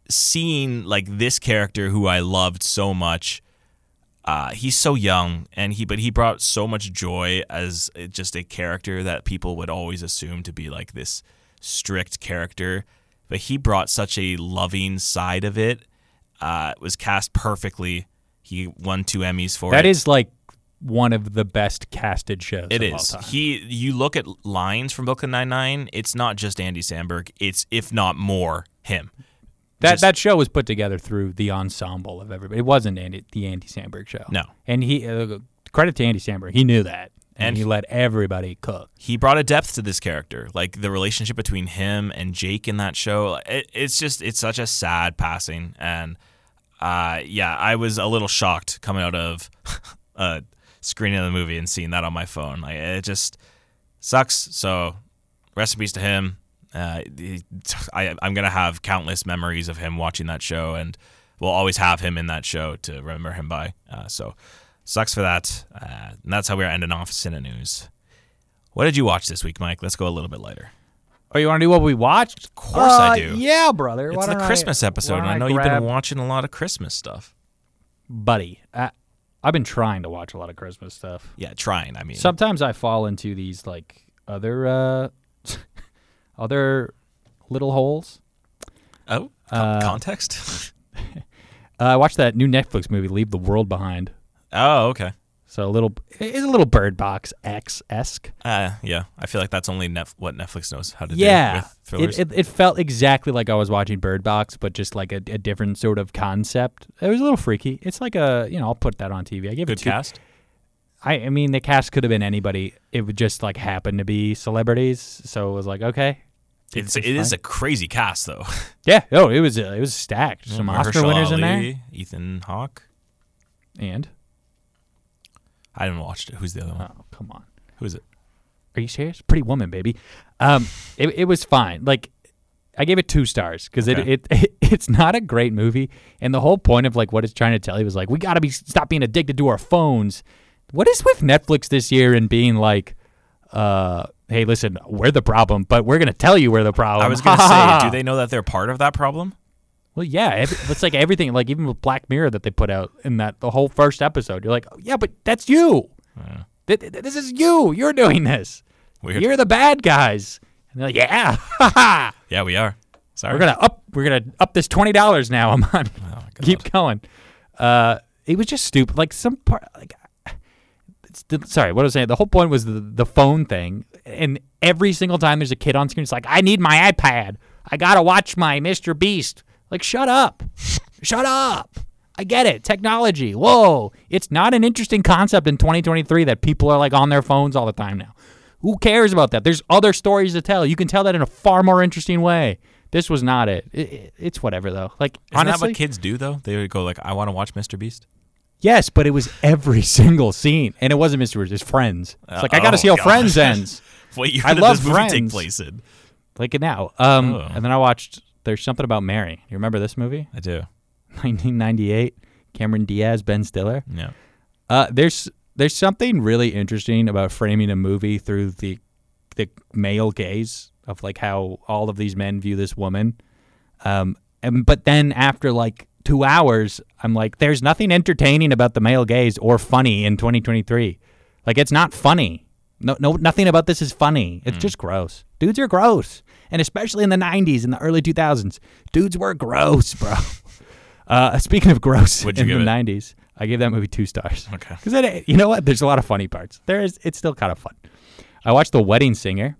seeing like this character who I loved so much. Uh, he's so young, and he but he brought so much joy as just a character that people would always assume to be like this strict character. But he brought such a loving side of it. Uh, it was cast perfectly. He won two Emmys for That it. is like one of the best casted shows. It of all time. He. You look at lines from Brooklyn Nine Nine. It's not just Andy Samberg. It's if not more him. That Just- that show was put together through the ensemble of everybody. It wasn't Andy, the Andy Samberg show. No. and he uh, credit to Andy Samberg. He knew that, and, And he let everybody cook. He brought a depth to this character, like the relationship between him and Jake in that show. It, it's just it's such a sad passing, and uh, yeah, I was a little shocked coming out of a screening of the movie and seeing that on my phone. Like it just sucks. So peace to him. Uh, I, I'm gonna have countless memories of him watching that show, and we'll always have him in that show to remember him by. Uh, so sucks for that. Uh, and that's how we're ending off Cine News. What did you watch this week, Mike? Let's go a little bit lighter. Oh, you want to do what we watched? Of course I do. Yeah, brother. It's the Christmas I, episode, and don't I know you've been watching a lot of Christmas stuff. buddy. I, I've been trying to watch a lot of Christmas stuff. Yeah, trying. I mean, Sometimes I fall into these like other uh other little holes. oh, uh, context. Uh, I watched that new Netflix movie, Leave the World Behind. oh, okay. So a little, it's a little Bird Box X esque. Uh, yeah, I feel like that's only Nef- what Netflix knows how to do Yeah, it, it, it felt exactly like I was watching Bird Box, but just like a, a different sort of concept. It was a little freaky. It's like a, you know, I'll put that on TV. I give Good it two. cast. I, I mean, the cast could have been anybody. It would just like happen to be celebrities. So it was like, okay, It's, it is a crazy cast though. yeah. Oh, it was uh, it was stacked. Some Oscar winners in there, Ali, Ethan Hawke. and I haven't watched it. Who's the other one? oh, come on. Who is it? Are you serious? Pretty Woman, baby. Um, it, it was fine. Like, I gave it two stars because Okay. it, it it's not a great movie, and the whole point of like what it's trying to tell you was like we got to be stop being addicted to our phones. What is with Netflix this year and being like, uh, hey, listen, we're the problem, but we're gonna tell you we're the problem. I was gonna say, do they know that they're part of that problem? Well, yeah, every, it's like everything, like even with Black Mirror that they put out in that the whole first episode. You're like, oh, yeah, but that's you. Th- th- This is you. You're doing this. Weird. You're the bad guys. And they're like, yeah. Yeah, we are. Sorry. We're gonna up. We're gonna up this twenty dollars now. I'm on. Oh. Keep going. Uh, it was just stupid. Like some part. Like, it's sorry, what I was saying. The whole point was the the phone thing, and every single time there's a kid on screen, it's like, I need my iPad. I gotta watch my Mr. Beast. Like, shut up, shut up. I get it. Technology. Whoa. It's not an interesting concept in 2023 that people are like on their phones all the time now. Who cares about that? There's other stories to tell. You can tell that in a far more interesting way. This was not it. It- it- it's whatever though. Like Isn't honestly, that what kids do though? They would go like, "I want to watch Mr. Beast." Yes, but it was every single scene, and it wasn't Mr. Rogers. It's Friends. It's like I got to oh, see how gosh. Friends ends. What year I did love this movie take place in? Like it now. Um, Oh. and then I watched. There's something about Mary. You remember this movie? I do. 1998. Cameron Diaz, Ben Stiller. Yeah. Uh, there's there's something really interesting about framing a movie through the the male gaze of like how all of these men view this woman. Um, and but then after like two hours, I'm like, there's nothing entertaining about the male gaze or funny in 2023. Like it's not funny. No, no, nothing about this is funny. It's just gross. Dudes are gross, and especially in the 90s and the early 2000s, dudes were gross, bro. Uh, speaking of gross in the it? 90s, I gave that movie two stars. Okay. Because you know what? There's a lot of funny parts. There is. It's still kind of fun. I watched The Wedding Singer.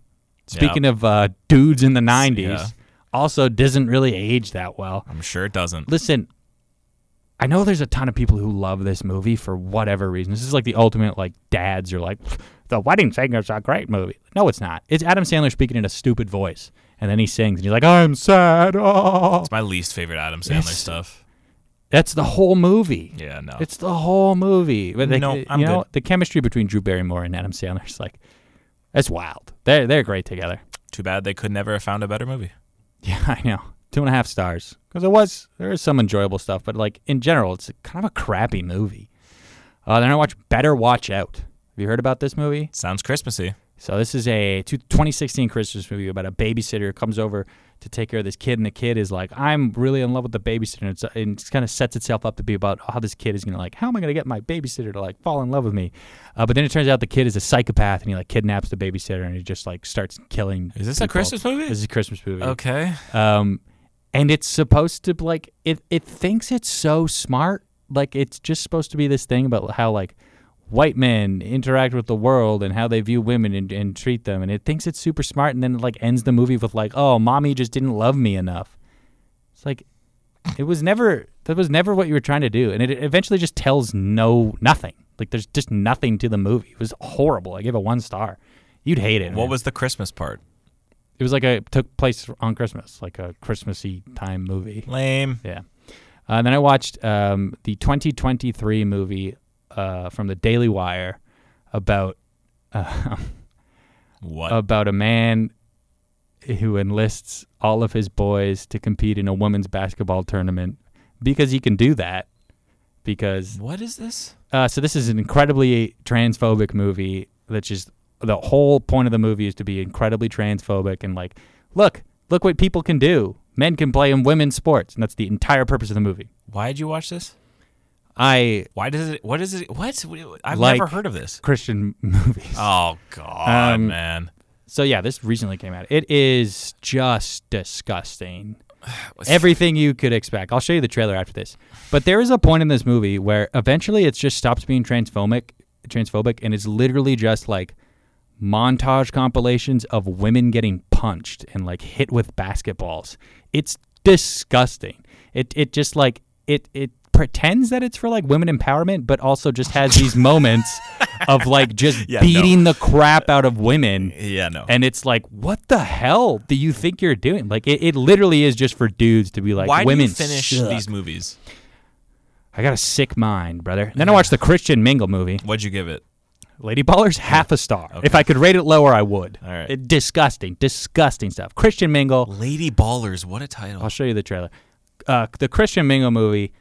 Speaking of uh, dudes in the 90s, Yeah. also doesn't really age that well. I'm sure it doesn't. Listen, I know there's a ton of people who love this movie for whatever reason. This is like the ultimate like dads are like, The Wedding Singer's a great movie. No, it's not. It's Adam Sandler speaking in a stupid voice, and then he sings, and he's like, I'm sad. Oh. It's my least favorite Adam Sandler It's- stuff. That's the whole movie. Yeah, no. It's the whole movie. But they, No, you I'm know, good. the chemistry between Drew Barrymore and Adam Sandler is like, that's wild. They're they're great together. Too bad they could never have found a better movie. Yeah, I know. Two and a half stars because it was there is some enjoyable stuff, but like in general, it's kind of a crappy movie. Uh, then I watched Better Watch Out. Have you heard about this movie? Sounds Christmassy. So this is a 2016 Christmas movie about a babysitter who comes over to take care of this kid, and the kid is like, "I'm really in love with the babysitter," and, it's, and it kind of sets itself up to be about how this kid is gonna like, how am I gonna get my babysitter to like fall in love with me? Uh, but then it turns out the kid is a psychopath, and he like kidnaps the babysitter, and he just like starts killing. Is this a. Christmas movie? This is a Christmas movie. Okay. Um, and it's supposed to like it. It thinks it's so smart. Like it's just supposed to be this thing about how like white men interact with the world and how they view women and, and treat them. And it thinks it's super smart. And then it like ends the movie with like, oh, mommy just didn't love me enough. It's like it was never that was never what you were trying to do. And it eventually just tells no nothing. Like there's just nothing to the movie. It was horrible. I gave it one star. You'd hate it. What man. was the Christmas part? it? Was like a took place on Christmas, like a Christmassy time movie. Lame. Yeah. Uh, and then I watched um, the 2023 movie uh, from the Daily Wire about uh, What? about a man who enlists all of his boys to compete in a women's basketball tournament because he can do that. Because what is this? uh, so this is an incredibly transphobic movie. That's just the whole point of the movie is to be incredibly transphobic and like, look, look what people can do. Men can play in women's sports, and that's the entire purpose of the movie. Why did you watch this? I Why does it? What is it? What? I've Like- never heard of this. Christian movies. Oh God, Um, man. So yeah, this recently came out. It is just disgusting. Everything you could expect. I'll show you the trailer after this. But there is a point in this movie where eventually it just stops being transphobic, transphobic, and it's literally just like montage compilations of women getting punched and like hit with basketballs. It's disgusting. It it just like it it pretends that it's for like women empowerment, but also just has these moments of like just Yeah, no. beating the crap out of women. Yeah, no. And it's like, what the hell do you think you're doing? Like, it, it literally is just for dudes to be like, Why women finish suck. these movies? I got a sick mind, brother. And then I watched the Christian Mingle movie, What'd you give it? Lady Ballers, half a star. Okay. If I could rate it lower, I would. All right. It- disgusting, disgusting stuff. Christian Mingle. Lady Ballers. What a title. I'll show you the trailer. Uh, the Christian Mingle movie,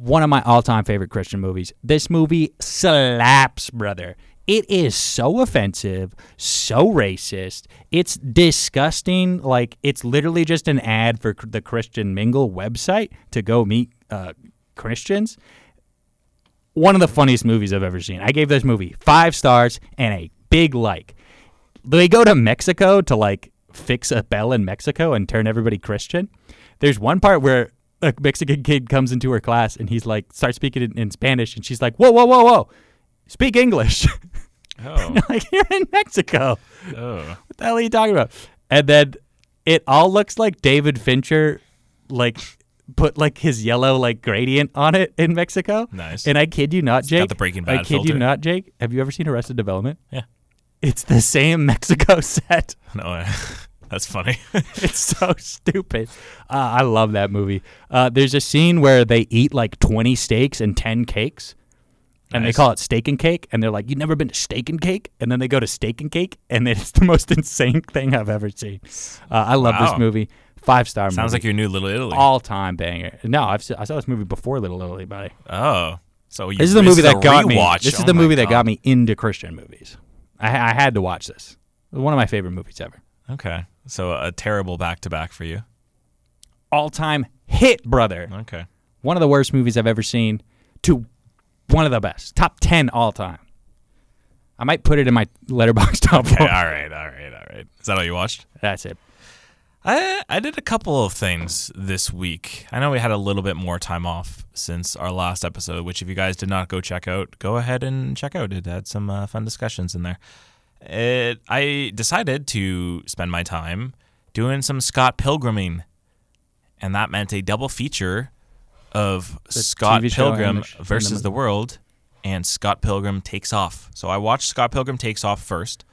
one of my all-time favorite Christian movies. This movie slaps, brother. It is so offensive, so racist. It's disgusting. Like it's literally just an ad for the Christian Mingle website to go meet uh, Christians. One of the funniest movies I've ever seen. I gave this movie five stars and a big like. They go to Mexico to like fix a bell in Mexico and turn everybody Christian. There's one part where a Mexican kid comes into her class and he's like starts speaking in, in Spanish and she's like, "Whoa, whoa, whoa, whoa, speak English!" Oh. like you're in Mexico. oh. What the hell are you talking about? And then it all looks like David Fincher, like put like his yellow like gradient on it in Mexico. Nice. And I kid you not, Jake. got the Breaking Bad I kid you not, Jake. Have you ever seen Arrested Development? Yeah. It's the same Mexico set. No, that's funny. It's so stupid. Uh, I love that movie. Uh, there's a scene where they eat like 20 steaks and 10 cakes. And they call it steak and cake, and they're like, "You've never been to steak and cake?" And then they go to steak and cake, and it's the most insane thing I've ever seen. Uh, I love Wow. this movie. Five star. Sounds like your new Little Italy. all time banger. No, I've I saw this movie before Little Italy, buddy. oh, so you, This is the movie that got me. rewatch. This is Oh the my movie that got me into Christian movies. I, I had to watch this. It was one of my favorite movies ever. Okay, so a terrible back to back for you. All time hit, brother. Okay. One of the worst movies I've ever seen to one of the best. Top 10 all time. I might put it in my Letterboxd top Okay, all right, all right, all right. Is that all you watched? That's it. I I did a couple of things this week. I know we had a little bit more time off since our last episode, which if you guys did not go check out, go ahead and check out. It had some uh, fun discussions in there. It, I decided to spend my time doing some Scott Pilgriming, and that meant a double feature of Scott TV Pilgrim the the versus the World and Scott Pilgrim Takes Off. So I watched Scott Pilgrim Takes Off first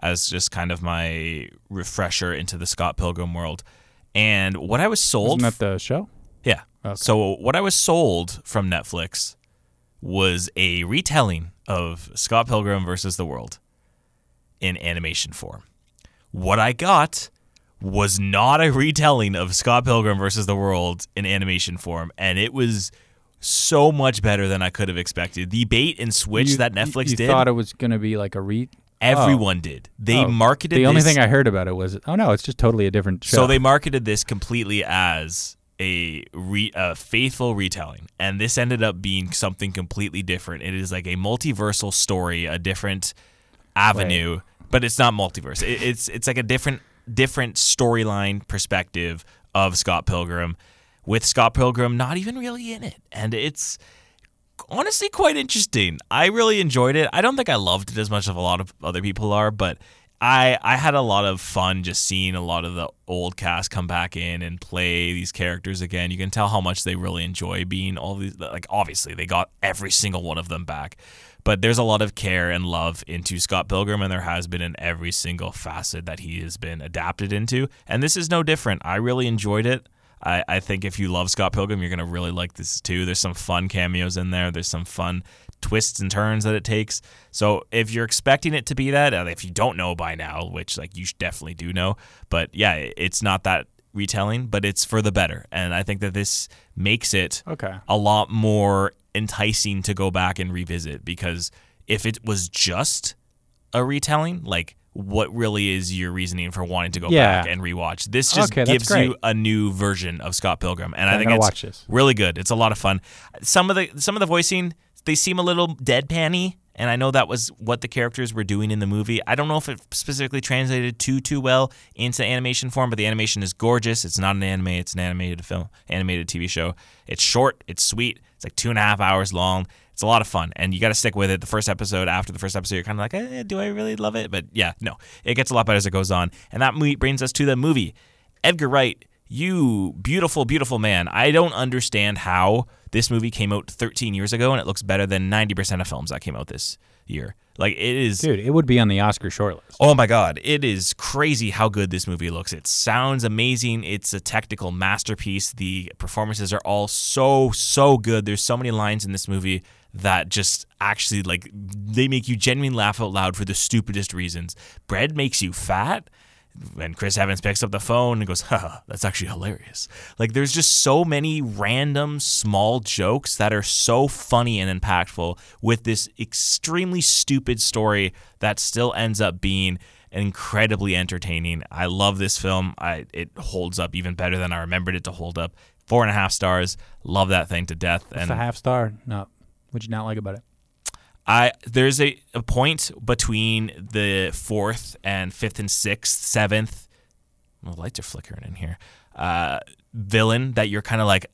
as just kind of my refresher into the Scott Pilgrim world. And what I was sold Isn't that the show? yeah. Okay. So what I was sold from Netflix was a retelling of Scott Pilgrim versus the World in animation form. What I got was not a retelling of Scott Pilgrim versus the World in animation form, and it was so much better than I could have expected. The bait and switch You- that Netflix you did, You thought it was going to be like a re. everyone did. Oh. They Oh. marketed The only thing I heard about it was, oh no, it's just totally a different show. So they marketed this completely as a, re, a faithful retelling, and this ended up being something completely different. It is like a multiversal story, a different avenue, but it's not multiverse. It, it's it's like a different different storyline perspective of Scott Pilgrim, with Scott Pilgrim not even really in it, and it's honestly quite interesting. I really enjoyed it. I don't think I loved it as much as a lot of other people are, but I I had a lot of fun just seeing a lot of the old cast come back in and play these characters again. You can tell how much they really enjoy being all these like obviously they got every single one of them back. But there's a lot of care and love into Scott Pilgrim, and there has been in every single facet that he has been adapted into. And this is no different. I really enjoyed it. I, I think if you love Scott Pilgrim, you're going to really like this too. There's some fun cameos in there. There's some fun twists and turns that it takes. So if you're expecting it to be that, if you don't know by now, which like you definitely do know, but yeah, it's not that retelling, but it's for the better. And I think that this makes it Okay. a lot more enticing to go back and revisit because if it was just a retelling, like what really is your reasoning for wanting to go Yeah. back and rewatch? This just Okay, gives you a new version of Scott Pilgrim, and I I'm think it's watch this. really good. It's a lot of fun. Some of the some of the voicing they seem a little deadpanny, and I know that was what the characters were doing in the movie. I don't know if it specifically translated too too well into animation form, but the animation is gorgeous. It's not an anime; it's an animated film, animated TV show. It's short, it's sweet. It's like two and a half hours long. It's a lot of fun, and you got to stick with it. The first episode, after the first episode, you're kind of like, eh, do I really love it? But yeah, no, it gets a lot better as it goes on. And that brings us to the movie. Edgar Wright, you beautiful, beautiful man. I don't understand how this movie came out 13 years ago and it looks better than 90% of films that came out this year. Like it is. Dude, it would be on the Oscar shortlist. Oh my god, it is crazy how good this movie looks. It sounds amazing. It's a technical masterpiece. The performances are all so so good. There's so many lines in this movie that just actually like they make you genuinely laugh out loud for the stupidest reasons. Bread makes you fat. And Chris Evans picks up the phone and goes, haha, that's actually hilarious. Like, there's just so many random small jokes that are so funny and impactful with this extremely stupid story that still ends up being incredibly entertaining. I love this film. I, it holds up even better than I remembered it to hold up. Four and a half stars. Love that thing to death. It's And a half star. No. What'd you not like about it? I there's a, a point between the fourth and fifth and sixth, seventh. The lights are flickering in here. Uh, villain that you're kind of like,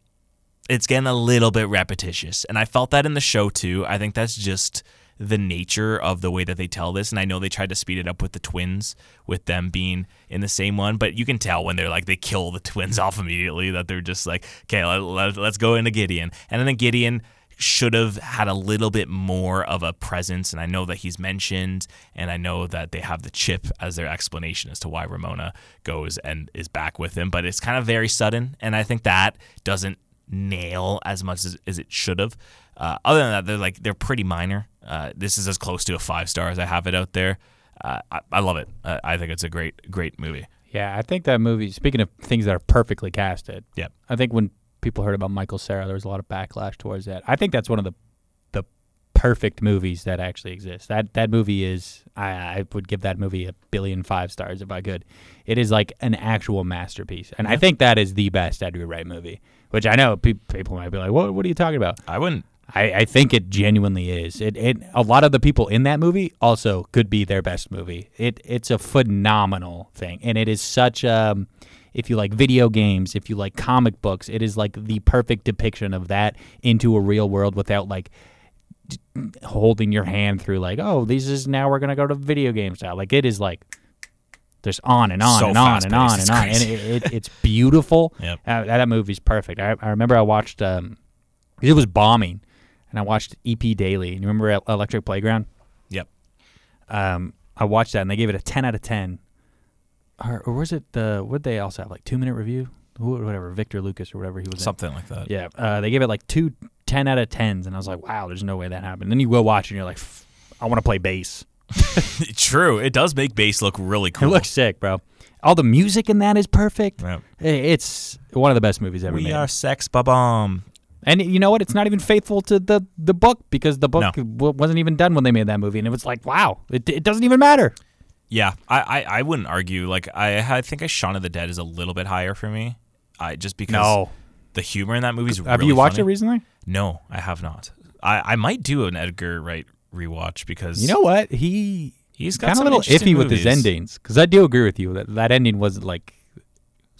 it's getting a little bit repetitious, and I felt that in the show too. I think that's just the nature of the way that they tell this, and I know they tried to speed it up with the twins, with them being in the same one, but you can tell when they're like they kill the twins off immediately that they're just like, okay, let, let, let's go into Gideon, and then Gideon should have had a little bit more of a presence. And I know that he's mentioned, and I know that they have the chip as their explanation as to why Ramona goes and is back with him, but it's kind of very sudden. And I think that doesn't nail as much as, as it should have. Uh, other than that, they're like they're pretty minor. Uh, this is as close to a five star as I have it out there. Uh, I, I love it. Uh, I think it's a great great movie. Yeah, I think that movie. Speaking of things that are perfectly casted, Yep. I think when people heard about Michael Cera, there was a lot of backlash towards that. I think that's one of the the perfect movies that actually exist. That that movie is. I, I would give that movie a billion five stars if I could. It is like an actual masterpiece, and I think that is the best Edgar Wright movie. Which I know pe- people might be like, "What? What are you talking about?" I wouldn't. I, I think it genuinely is. It, it a lot of the people in that movie also could be their best movie. It it's a phenomenal thing, and it is such um if you like video games, if you like comic books, it is like the perfect depiction of that into a real world without like d- holding your hand through like oh this is now we're gonna go to video game style. Like it is like just on and on So and on and on and on, and it, it, it's beautiful. Yep. Uh, that movie's perfect. I, I remember I watched um, it was bombing, and I watched EP Daily. You remember Electric Playground? Yep. Um, I watched that, and they gave it a ten out of ten. Or, or was it the what they also have like two minute review? Whatever, Victor Lucas or whatever he was. in. Something like that. Yeah, uh, they gave it like two 10 out of tens, and I was like, wow, there's no way that happened. Then you go watch, and you're like, I want to play bass. True. It does make bass look really cool It looks sick, bro. All the music in that is perfect. Yep. I- It's one of the best movies ever We made. are sex bomb. And you know what? It's not even faithful to the the book because the book No. w- wasn't even done when they made that movie, and it was like, wow, it, it doesn't even matter. Yeah, I, I, I wouldn't argue. Like I, I think a Shaun of the Dead is a little bit higher for me. I just because the humor in that movie is. have really you watched funny. it recently? No, I have not. I, I might do an Edgar Wright rewatch because You know what? He he's got kind of a little iffy with his endings because I do agree with you that that ending was like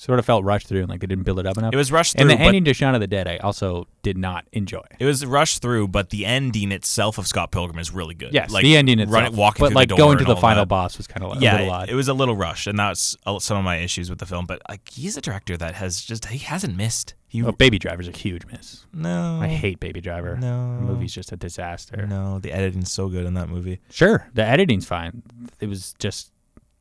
sort of felt rushed through and like they didn't build it up enough. It was rushed through. and the ending to Shaun of the Dead I also did not enjoy. it was rushed through. But the ending itself of Scott Pilgrim is really good. Yes, like the ending itself, running, walking but like going to the final that. boss was kind of a yeah, little odd. it was a little rushed, and that's some of my issues with the film. But like, he's a director that has just he hasn't missed. He Oh, Baby Driver's a huge miss. no, I hate Baby Driver. No. the movie's just a disaster. no. The editing's so good in that movie. Sure, the editing's fine. It was just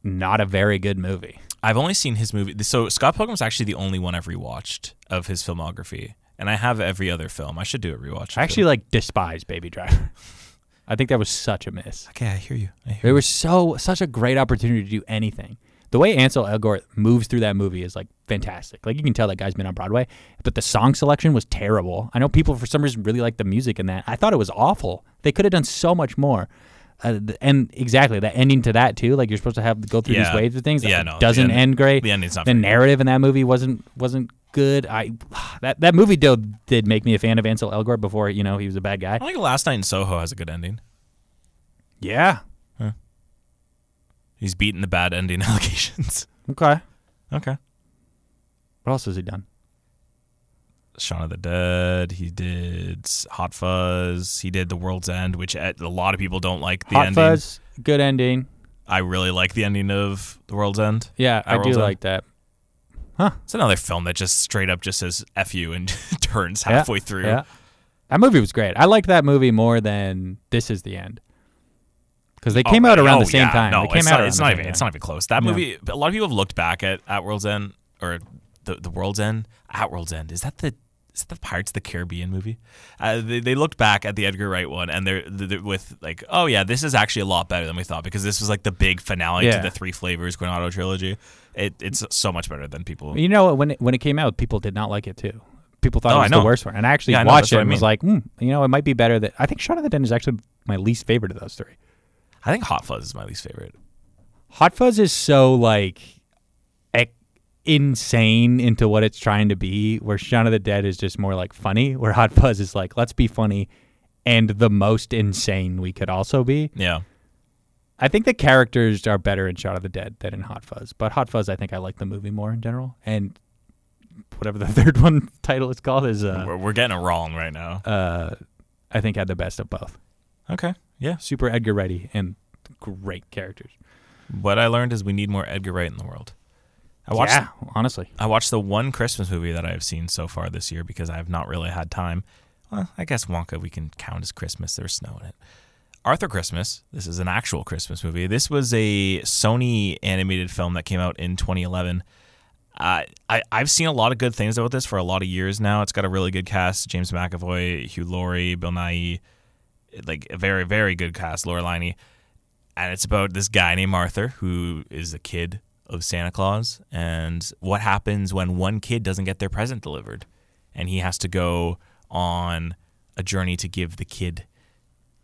not a very good movie. I've only seen his movie. So Scott Pilgrim's actually the only one I've rewatched of his filmography, and I have every other film. I should do a rewatch. I actually like despise Baby Driver. I think that was such a miss. okay, I hear you. I hear There was so such a great opportunity to do anything. The way Ansel Elgort moves through that movie is like fantastic. Like you can tell that guy's been on Broadway, but the song selection was terrible. I know people for some reason really like the music in that. I thought it was awful. They could have done so much more. Uh, and exactly that ending to that too. Like you're supposed to have go through Yeah. these waves of things. Yeah, no, doesn't end- end great. the ending's not The narrative in that movie wasn't wasn't good. I that that movie did, did make me a fan of Ansel Elgort before you know he was a bad guy. I think Last Night in Soho has a good ending. Yeah. He's beaten the bad ending allegations. Okay. okay. What else has he done? Shaun of the Dead. He did Hot Fuzz. He did The World's End, which a lot of people don't like the Hot ending. Fuzz, good ending. I really like the ending of The World's End. Yeah, I At do World's End. like that. Huh. It's another film that just straight up just says "f you" and turns Yeah, halfway through. Yeah. That movie was great. I liked that movie more than This Is the End. Because they Oh, came out around oh, the same yeah. time. No, they came it's out not, it's not even. It's not even close. That movie. A lot of people have looked back at At World's End or the the World's End. At World's End is that the is that the Pirates of the Caribbean movie? Uh, they, they looked back at the Edgar Wright one and they're, they're with like, oh yeah, this is actually a lot better than we thought because this was like the big finale Yeah. to the Three Flavors Cornetto trilogy. It, it's so much better than people. You know, when it, when it came out, people did not like it too. People thought Oh, it was the worst one. And I actually Yeah, I know, watched it what I and was like, hmm, you know, it might be better that I think Shaun of the Dead is actually my least favorite of those three. I think Hot Fuzz is my least favorite. Hot Fuzz is so like insane into what it's trying to be, where Shaun of the Dead is just more like funny, where Hot Fuzz is like, let's be funny and the most insane we could also be. Yeah. I think the characters are better in Shaun of the Dead than in Hot Fuzz, but Hot Fuzz, I think I like the movie more in general. And whatever the third one title is called is, uh, we're, we're getting it wrong right now. uh, I think had the best of both. Okay. Yeah. Super Edgar Wrighty and great characters. What I learned is we need more Edgar Wright in the world. I watched yeah, honestly. I watched the one Christmas movie that I have seen so far this year because I have not really had time. Well, I guess Wonka we can count as Christmas. There's snow in it. Arthur Christmas. This is an actual Christmas movie. This was a Sony animated film that came out in 2011. Uh, I I've seen a lot of good things about this for a lot of years now. It's got a really good cast: James McAvoy, Hugh Laurie, Bill Nighy, like a very very good cast. Laura Linney, and it's about this guy named Arthur who is a kid of Santa Claus, and what happens when one kid doesn't get their present delivered, and he has to go on a journey to give the kid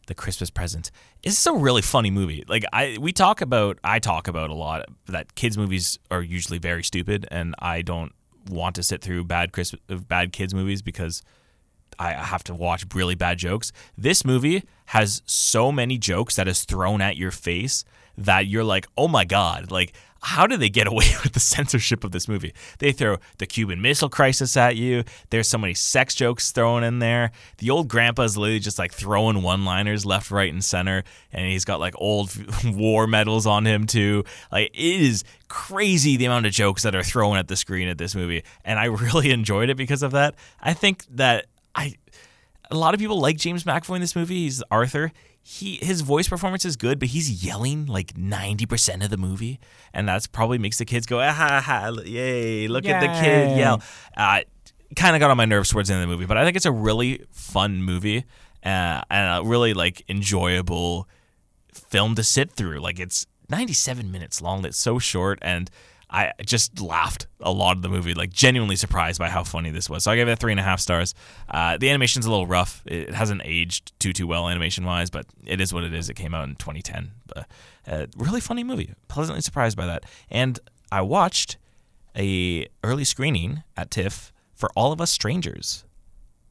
the Christmas present. It's a really funny movie. Like I we talk about I talk about a lot that kids movies are usually very stupid and I don't want to sit through bad Christmas bad kids movies because I have to watch really bad jokes. This movie has so many jokes that is thrown at your face that you're like, "Oh my god." Like how do they get away with the censorship of this movie? They throw the Cuban Missile Crisis at you. There's so many sex jokes thrown in there. The old grandpa is literally just like throwing one liners left, right, and center. And he's got like old war medals on him too. Like it is crazy the amount of jokes that are thrown at the screen at this movie. And I really enjoyed it because of that. I think that I. A lot of people like James McAvoy in this movie. He's Arthur he his voice performance is good, but he's yelling like ninety percent of the movie, and that's probably makes the kids go ah ha ha yay look at the kid yell. Uh, kind of got on my nerves towards the end of the movie, but I think it's a really fun movie uh, and a really like enjoyable film to sit through. Like it's ninety seven minutes long. It's so short and I just laughed a lot of the movie, like genuinely surprised by how funny this was. So I gave it three and a half stars. Uh, the animation's a little rough. It hasn't aged too too well animation wise, but it is what it is. It came out in 2010. But uh, really funny movie. Pleasantly surprised by that. And I watched a early screening at TIFF for All of Us Strangers.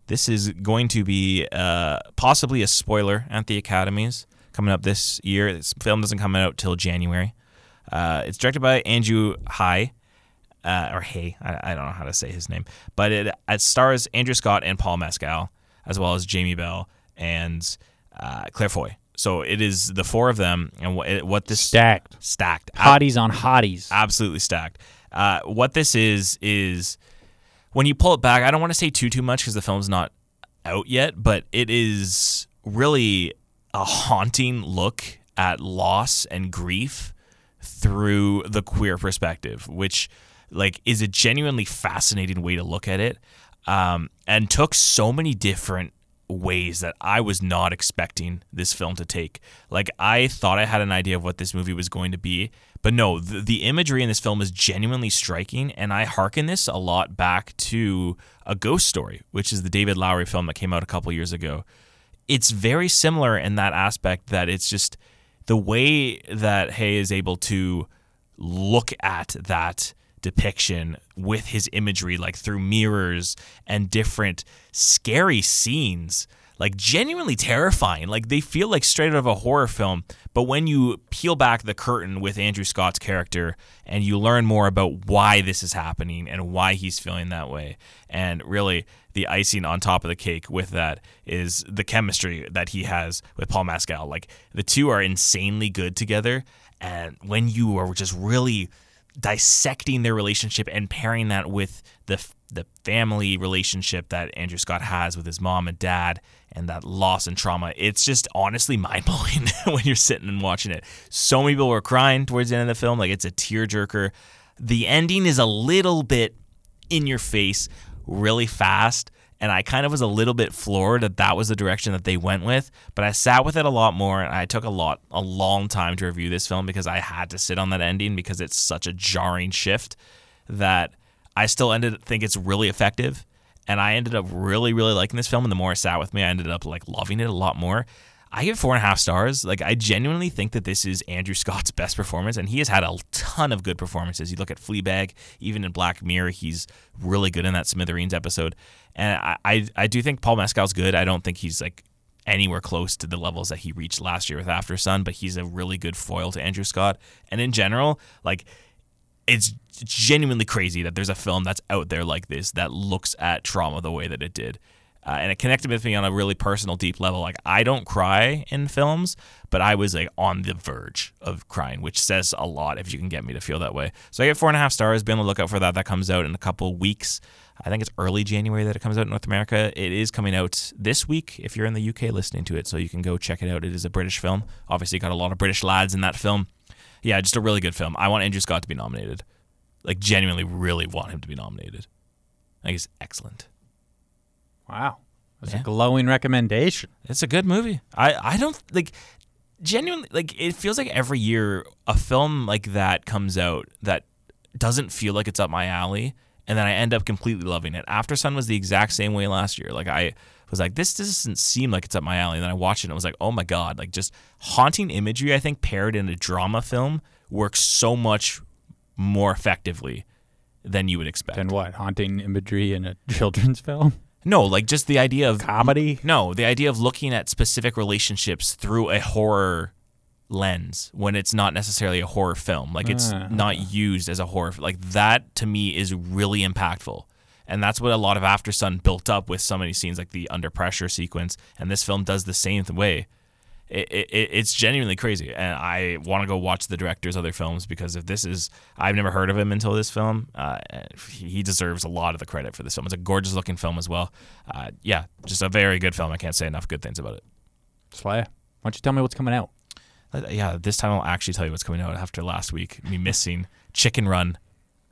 This is going to be uh, possibly a spoiler at the Academies coming up this year. This film doesn't come out till January. Uh, it's directed by Andrew High. Uh, or Haigh, I, I, don't know how to say his name, but it, it stars Andrew Scott and Paul Mescal, as well as Jamie Bell and uh, Claire Foy. So it is the four of them, and what, what this stacked, stacked, hotties on hotties, absolutely stacked. Uh, what this is is when you pull it back. I don't want to say too too much because the film's not out yet, but it is really a haunting look at loss and grief through the queer perspective, which like is a genuinely fascinating way to look at it, um, and took so many different ways that I was not expecting this film to take. Like I thought I had an idea of what this movie was going to be, but no, the, the imagery in this film is genuinely striking, and I hearken this a lot back to a ghost story, which is the David Lowery film that came out a couple years ago. It's very similar in that aspect that it's just the way that Haigh is able to look at that depiction with his imagery, like through mirrors and different scary scenes, like genuinely terrifying. Like they feel like straight out of a horror film. But when you peel back the curtain with Andrew Scott's character and you learn more about why this is happening and why he's feeling that way, and really the icing on top of the cake with that is the chemistry that he has with Paul Mescal. Like the two are insanely good together. And when you are just really dissecting their relationship and pairing that with the the family relationship that Andrew Scott has with his mom and dad and that loss and trauma, it's just honestly mind blowing when you're sitting and watching it. So many people were crying towards the end of the film, like it's a tearjerker. The ending is a little bit in your face, really fast. And I kind of was a little bit floored that that was the direction that they went with. But I sat with it a lot more, and I took a lot, a long time to review this film because I had to sit on that ending because it's such a jarring shift that I still ended think it's really effective. And I ended up really, really liking this film. And the more I sat with me, I ended up like loving it a lot more. I give four and a half stars. Like I genuinely think that this is Andrew Scott's best performance, and he has had a ton of good performances. You look at Fleabag, even in Black Mirror, he's really good in that Smithereens episode. And I, I, I do think Paul Mescal's good. I don't think he's like anywhere close to the levels that he reached last year with Aftersun, but he's a really good foil to Andrew Scott. And in general, like it's genuinely crazy that there's a film that's out there like this that looks at trauma the way that it did uh, and it connected with me on a really personal, deep level. Like I don't cry in films, but I was like on the verge of crying, which says a lot if you can get me to feel that way. So I get four and a half stars. Be on the lookout for that. That comes out in a couple weeks. I think it's early January that it comes out in North America. It is coming out this week if you're in the UK listening to it, so you can go check it out. It is a British film. Obviously, got a lot of British lads in that film. Yeah, just a really good film. I want Andrew Scott to be nominated. like genuinely really want him to be nominated. I think he's excellent. Wow. That's Yeah. a glowing recommendation. It's a good movie. I I don't like genuinely like it feels like every year a film like that comes out that doesn't feel like it's up my alley and then I end up completely loving it. Aftersun was the exact same way last year. Like I was like this doesn't seem like it's up my alley and then I watched it and I was like, "Oh my god, like just haunting imagery I think paired in a drama film works so much more effectively than you would expect." And what? Haunting imagery in a children's film? no, like just the idea of Comedy? No, the idea of looking at specific relationships through a horror lens when it's not necessarily a horror film. Like it's Ah. not used as a horror. Like that to me is really impactful. And that's what a lot of Aftersun built up with so many scenes like the under pressure sequence. And this film does the same way. It, it, it's genuinely crazy. And I want to go watch the director's other films because if this is, I've never heard of him until this film. Uh, he deserves a lot of the credit for this film. It's a gorgeous looking film as well. Uh, yeah, just a very good film. I can't say enough good things about it. Slayer, Why don't you tell me what's coming out? Uh, yeah, this time I'll actually tell you what's coming out after last week. Me missing Chicken Run.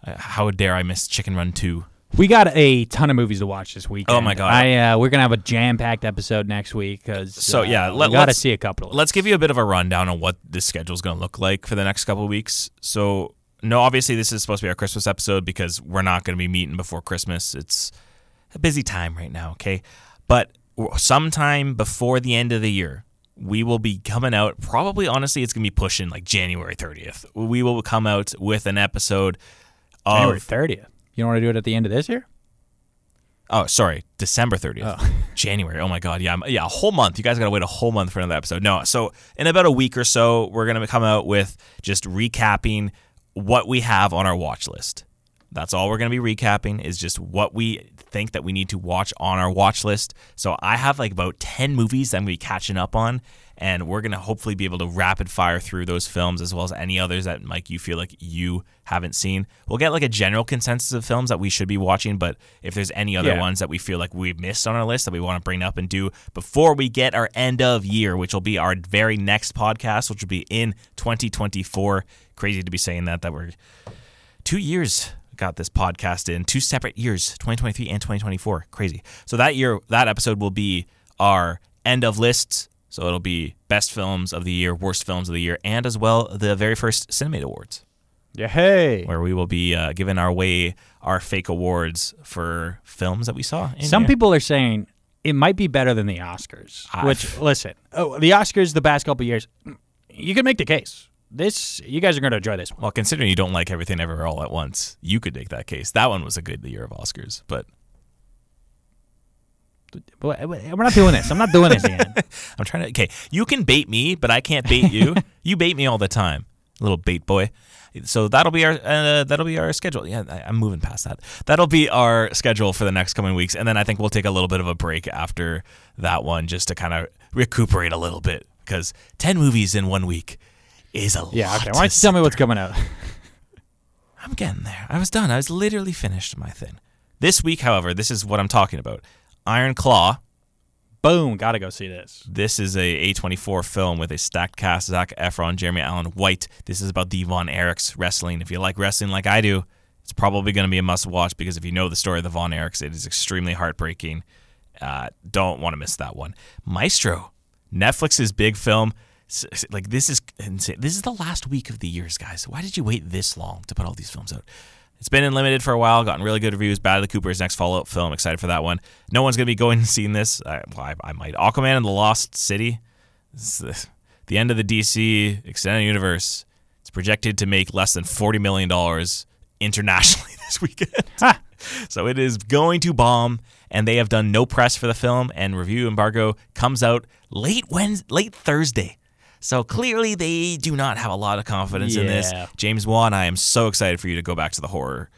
Uh, how dare I miss Chicken Run 2? We got a ton of movies to watch this week. Oh my God. I uh, we're gonna have a jam packed episode next week because So, yeah, uh, let- we got to let's- see a couple. of Let's give you a bit of a rundown on what this schedule is going to look like for the next couple of weeks. So, no, obviously, this is supposed to be our Christmas episode because we're not going to be meeting before Christmas. It's a busy time right now, okay? But sometime before the end of the year, we will be coming out. Probably, honestly, it's going to be pushing like January 30th. We will come out with an episode of. January thirtieth. You don't want to do it at the end of this year? Oh, sorry, December 30th. January. Oh my God. Yeah. Yeah. A whole month. You guys got to wait a whole month for another episode. No. So, in about a week or so, we're going to come out with just recapping what we have on our watch list. That's all we're going to be recapping is just what we think that we need to watch on our watch list. So, I have like about 10 movies that I'm going to be catching up on. And we're going to hopefully be able to rapid fire through those films as well as any others that, Mike, you feel like you haven't seen. We'll get like a general consensus of films that we should be watching. But if there's any other Yeah. ones that we feel like we've missed on our list that we want to bring up and do before we get our end of year, which will be our very next podcast, which will be in 2024. Crazy to be saying that, that we're two years got this podcast in two separate years 2023 and 2024 crazy so that year that episode will be our end of lists so it'll be best films of the year worst films of the year and as well the very first cinemate awards Yeah. Hey. where we will be uh, giving our way our fake awards for films that we saw Some here. people are saying it might be better than the Oscars. I- which listen, oh, the Oscars the past couple years, you can make the case. This you guys are going to enjoy this one. well considering you don't like everything ever all at once you could make that case that one was a good year of oscars But We're not doing this. I'm not doing this again. I'm trying to. Okay, you can bait me, but I can't bait you. you bait me all the time, little bait boy. So that'll be our uh, that'll be our schedule. Yeah, I, I'm moving past that. That'll be our schedule for the next coming weeks, and then I think we'll take a little bit of a break after that one, just to kind of recuperate a little bit. Because ten movies in one week is a lot. Yeah. lot. Okay. Why don't you tell me what's coming out? I'm getting there. I was done. I was literally finished my thing. This week, however, this is what I'm talking about. Iron Claw. Boom. Got to go see this. This is a A24 film with a stacked cast: Zac Efron, Jeremy Allen White. This is about the Von Erichs wrestling. If you like wrestling like I do, it's probably going to be a must-watch because if you know the story of the Von Erichs, it is extremely heartbreaking. Uh, don't want to miss that one. Maestro, Netflix's big film. Like this is insane. This is the last week of the years, guys. Why did you wait this long to put all these films out? It's been in limited for a while, gotten really good reviews. Bradley Cooper's next follow up film. Excited for that one. No one's gonna be going and seeing this. I, well, I, I might. Aquaman and the Lost City. This is the, the end of the DC extended universe. It's projected to make less than forty million dollars internationally this weekend. Ha! So it is going to bomb, and they have done no press for the film. And review embargo comes out late Wednesday, late Thursday. So clearly they do not have a lot of confidence in this. Yeah. James Wan, I am so excited for you to go back to the horror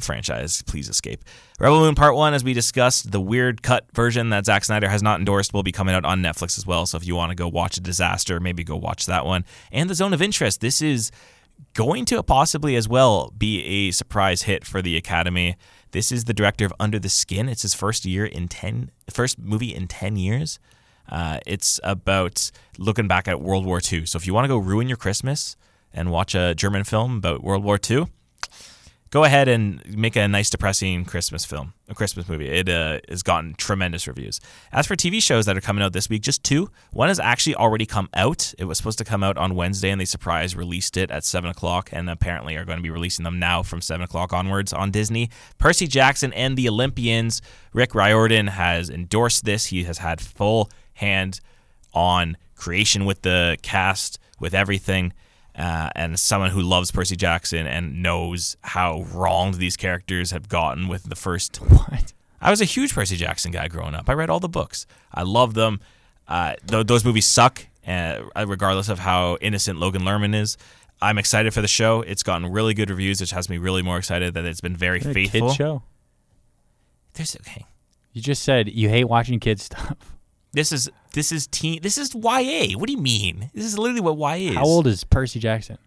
franchise. Please escape. Rebel Moon Part One, as we discussed, the weird cut version that Zack Snyder has not endorsed will be coming out on Netflix as well. So if you want to go watch a disaster, maybe go watch that one. And the Zone of Interest. This is going to possibly as well be a surprise hit for the Academy. This is the director of Under the Skin. It's his first year in ten, first movie in ten years. Uh, it's about looking back at World War II. So if you want to go ruin your Christmas and watch a German film about World War II, go ahead and make a nice depressing Christmas film, a Christmas movie. It uh, has gotten tremendous reviews. As for TV shows that are coming out this week, just two. One has actually already come out. It was supposed to come out on Wednesday, and they surprise released it at seven o'clock, and apparently are going to be releasing them now from seven o'clock onwards on Disney. Percy Jackson and the Olympians. Rick Riordan has endorsed this. He has had full hand on creation with the cast, with everything uh, and someone who loves Percy Jackson and knows how wronged these characters have gotten with the first. What? I was a huge Percy Jackson guy growing up. I read all the books. I love them. Uh, th- those movies suck, uh, regardless of how innocent Logan Lerman is. I'm excited for the show. It's gotten really good reviews, which has me really more excited that it's been very faithful. kid show. There's okay. You just said you hate watching kids stuff. This is this is teen. This is YA. What do you mean? This is literally what YA is. How old is Percy Jackson?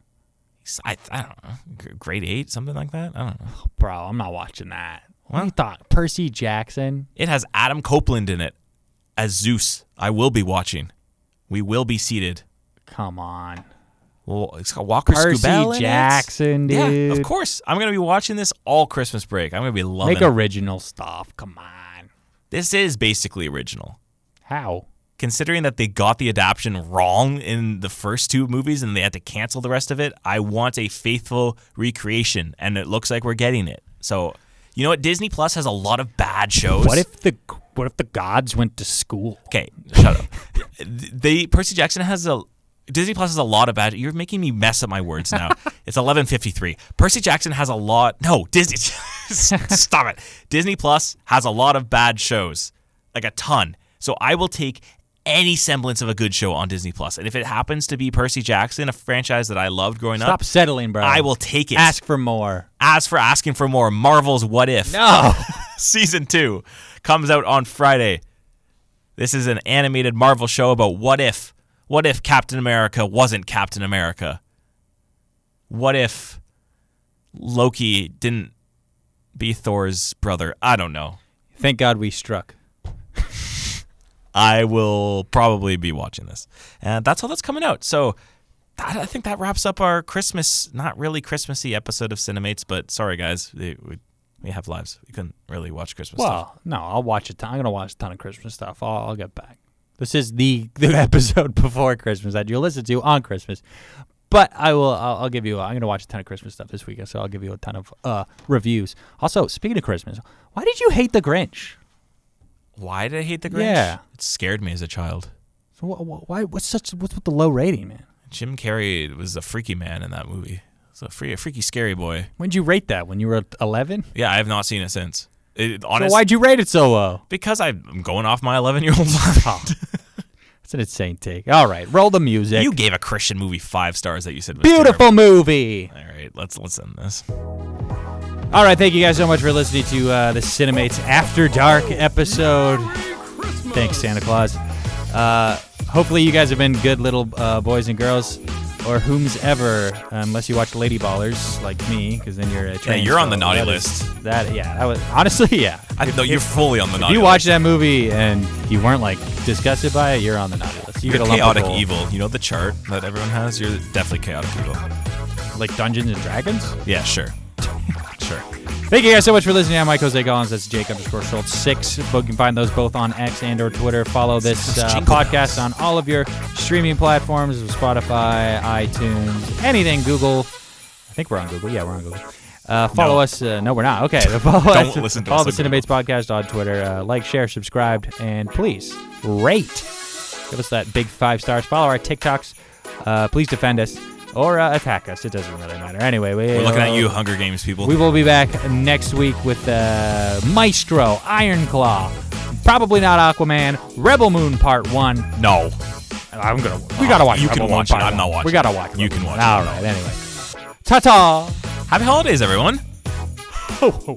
I, I don't know. Grade eight, something like that. I don't know. Bro, I'm not watching that. What What? you thought? Percy Jackson? It has Adam Copeland in it as Zeus. I will be watching. We will be seated. Come on. Well, it's got Walker Percy Scobell. Jackson, dude. Yeah, of course. I'm gonna be watching this all Christmas break. I'm gonna be loving. Make it. original stuff. Come on. This is basically original, How? considering that they got the adaptation wrong in the first two movies and they had to cancel the rest of it. I want a faithful recreation, and it looks like we're getting it. So, you know what? Disney Plus has a lot of bad shows. What if the what if the gods went to school? Okay, shut up. They Percy Jackson has a Disney Plus has a lot of bad. You're making me mess up my words now. it's 11:53. Percy Jackson has a lot. No, Disney. stop it. Disney Plus has a lot of bad shows, like a ton. So I will take any semblance of a good show on Disney Plus, and if it happens to be Percy Jackson, a franchise that I loved growing up. Stop up, settling, bro. I will take it. ask for more. As for asking for more, Marvel's What If No. season two comes out on Friday. This is an animated Marvel show about what if, what if Captain America wasn't Captain America? What if Loki didn't be Thor's brother? I don't know. Thank God we struck. I will probably be watching this, and that's all that's coming out. So. That, I think that wraps up our Christmas, not really Christmassy episode of Cinemates, but sorry guys, we, we, have lives. We couldn't really watch Christmas stuff. Well, no, I'll watch a ton. I'm gonna watch a ton of Christmas stuff. I'll, I'll get back. This is the the episode before Christmas that you'll listen to on Christmas. But I will. I'll, I'll give you. I'm gonna watch a ton of Christmas stuff this weekend, so I'll give you a ton of uh, reviews. Also, speaking of Christmas, why did you hate the Grinch? Why did I hate the Grinch? Yeah. It scared me as a child. So wh- wh- why? What's such? What's with the low rating, man? Jim Carrey was a freaky man in that movie. It's a, free, a freaky, scary boy. When did you rate that? When you were 11? Yeah, I have not seen it since. It, So why'd you rate it so low? because I'm going off my 11 year old mind. Oh, that's an insane take. All right, roll the music. You gave a Christian movie five stars that you said was Beautiful movie. All right, let's let's end this. All right, thank you guys so much for listening to uh, the Cinemates After Dark episode. Thanks, Santa Claus. Uh, hopefully, you guys have been good little uh, boys and girls, or whomsoever, unless you watch Lady Ballers like me, because then you're a trained, you're on the naughty that is- list. that yeah, that was honestly yeah. I, no, you're fully on the If naughty you watch that movie and you weren't like disgusted by it, you're on the naughty list. You You're get a chaotic evil. You know the chart that everyone has. You're definitely chaotic evil. like Dungeons and Dragons. Yeah, sure, sure. Thank you guys so much for listening. I'm Mike Jose Collins. That's Jake underscore Schulz six. You can find those both on X and or Twitter. Follow this uh, podcast on all of your streaming platforms: Spotify, iTunes, anything. Google. I think we're on Google. Yeah, we're on Google. Uh, follow No. us. Uh, no, we're not. Okay. Follow Don't us. listen to follow us the Cinemates podcast on Twitter. Uh, like, share, subscribe, and please rate. Give us that big five stars. Follow our TikToks. Uh, please defend us or uh, attack us. It doesn't really matter. Anyway, we, We're looking at you, Hunger Games people. we will be back next week with uh, Maestro, Iron Claw, probably not Aquaman, Rebel Moon Part One. no, I'm gonna. We gotta watch. You Rebel can Moon watch it. Part I'm not One. watching We gotta it. watch. You Rebel can Moon. watch it. All right. Anyway, ta ta. happy holidays, everyone. Ho ho.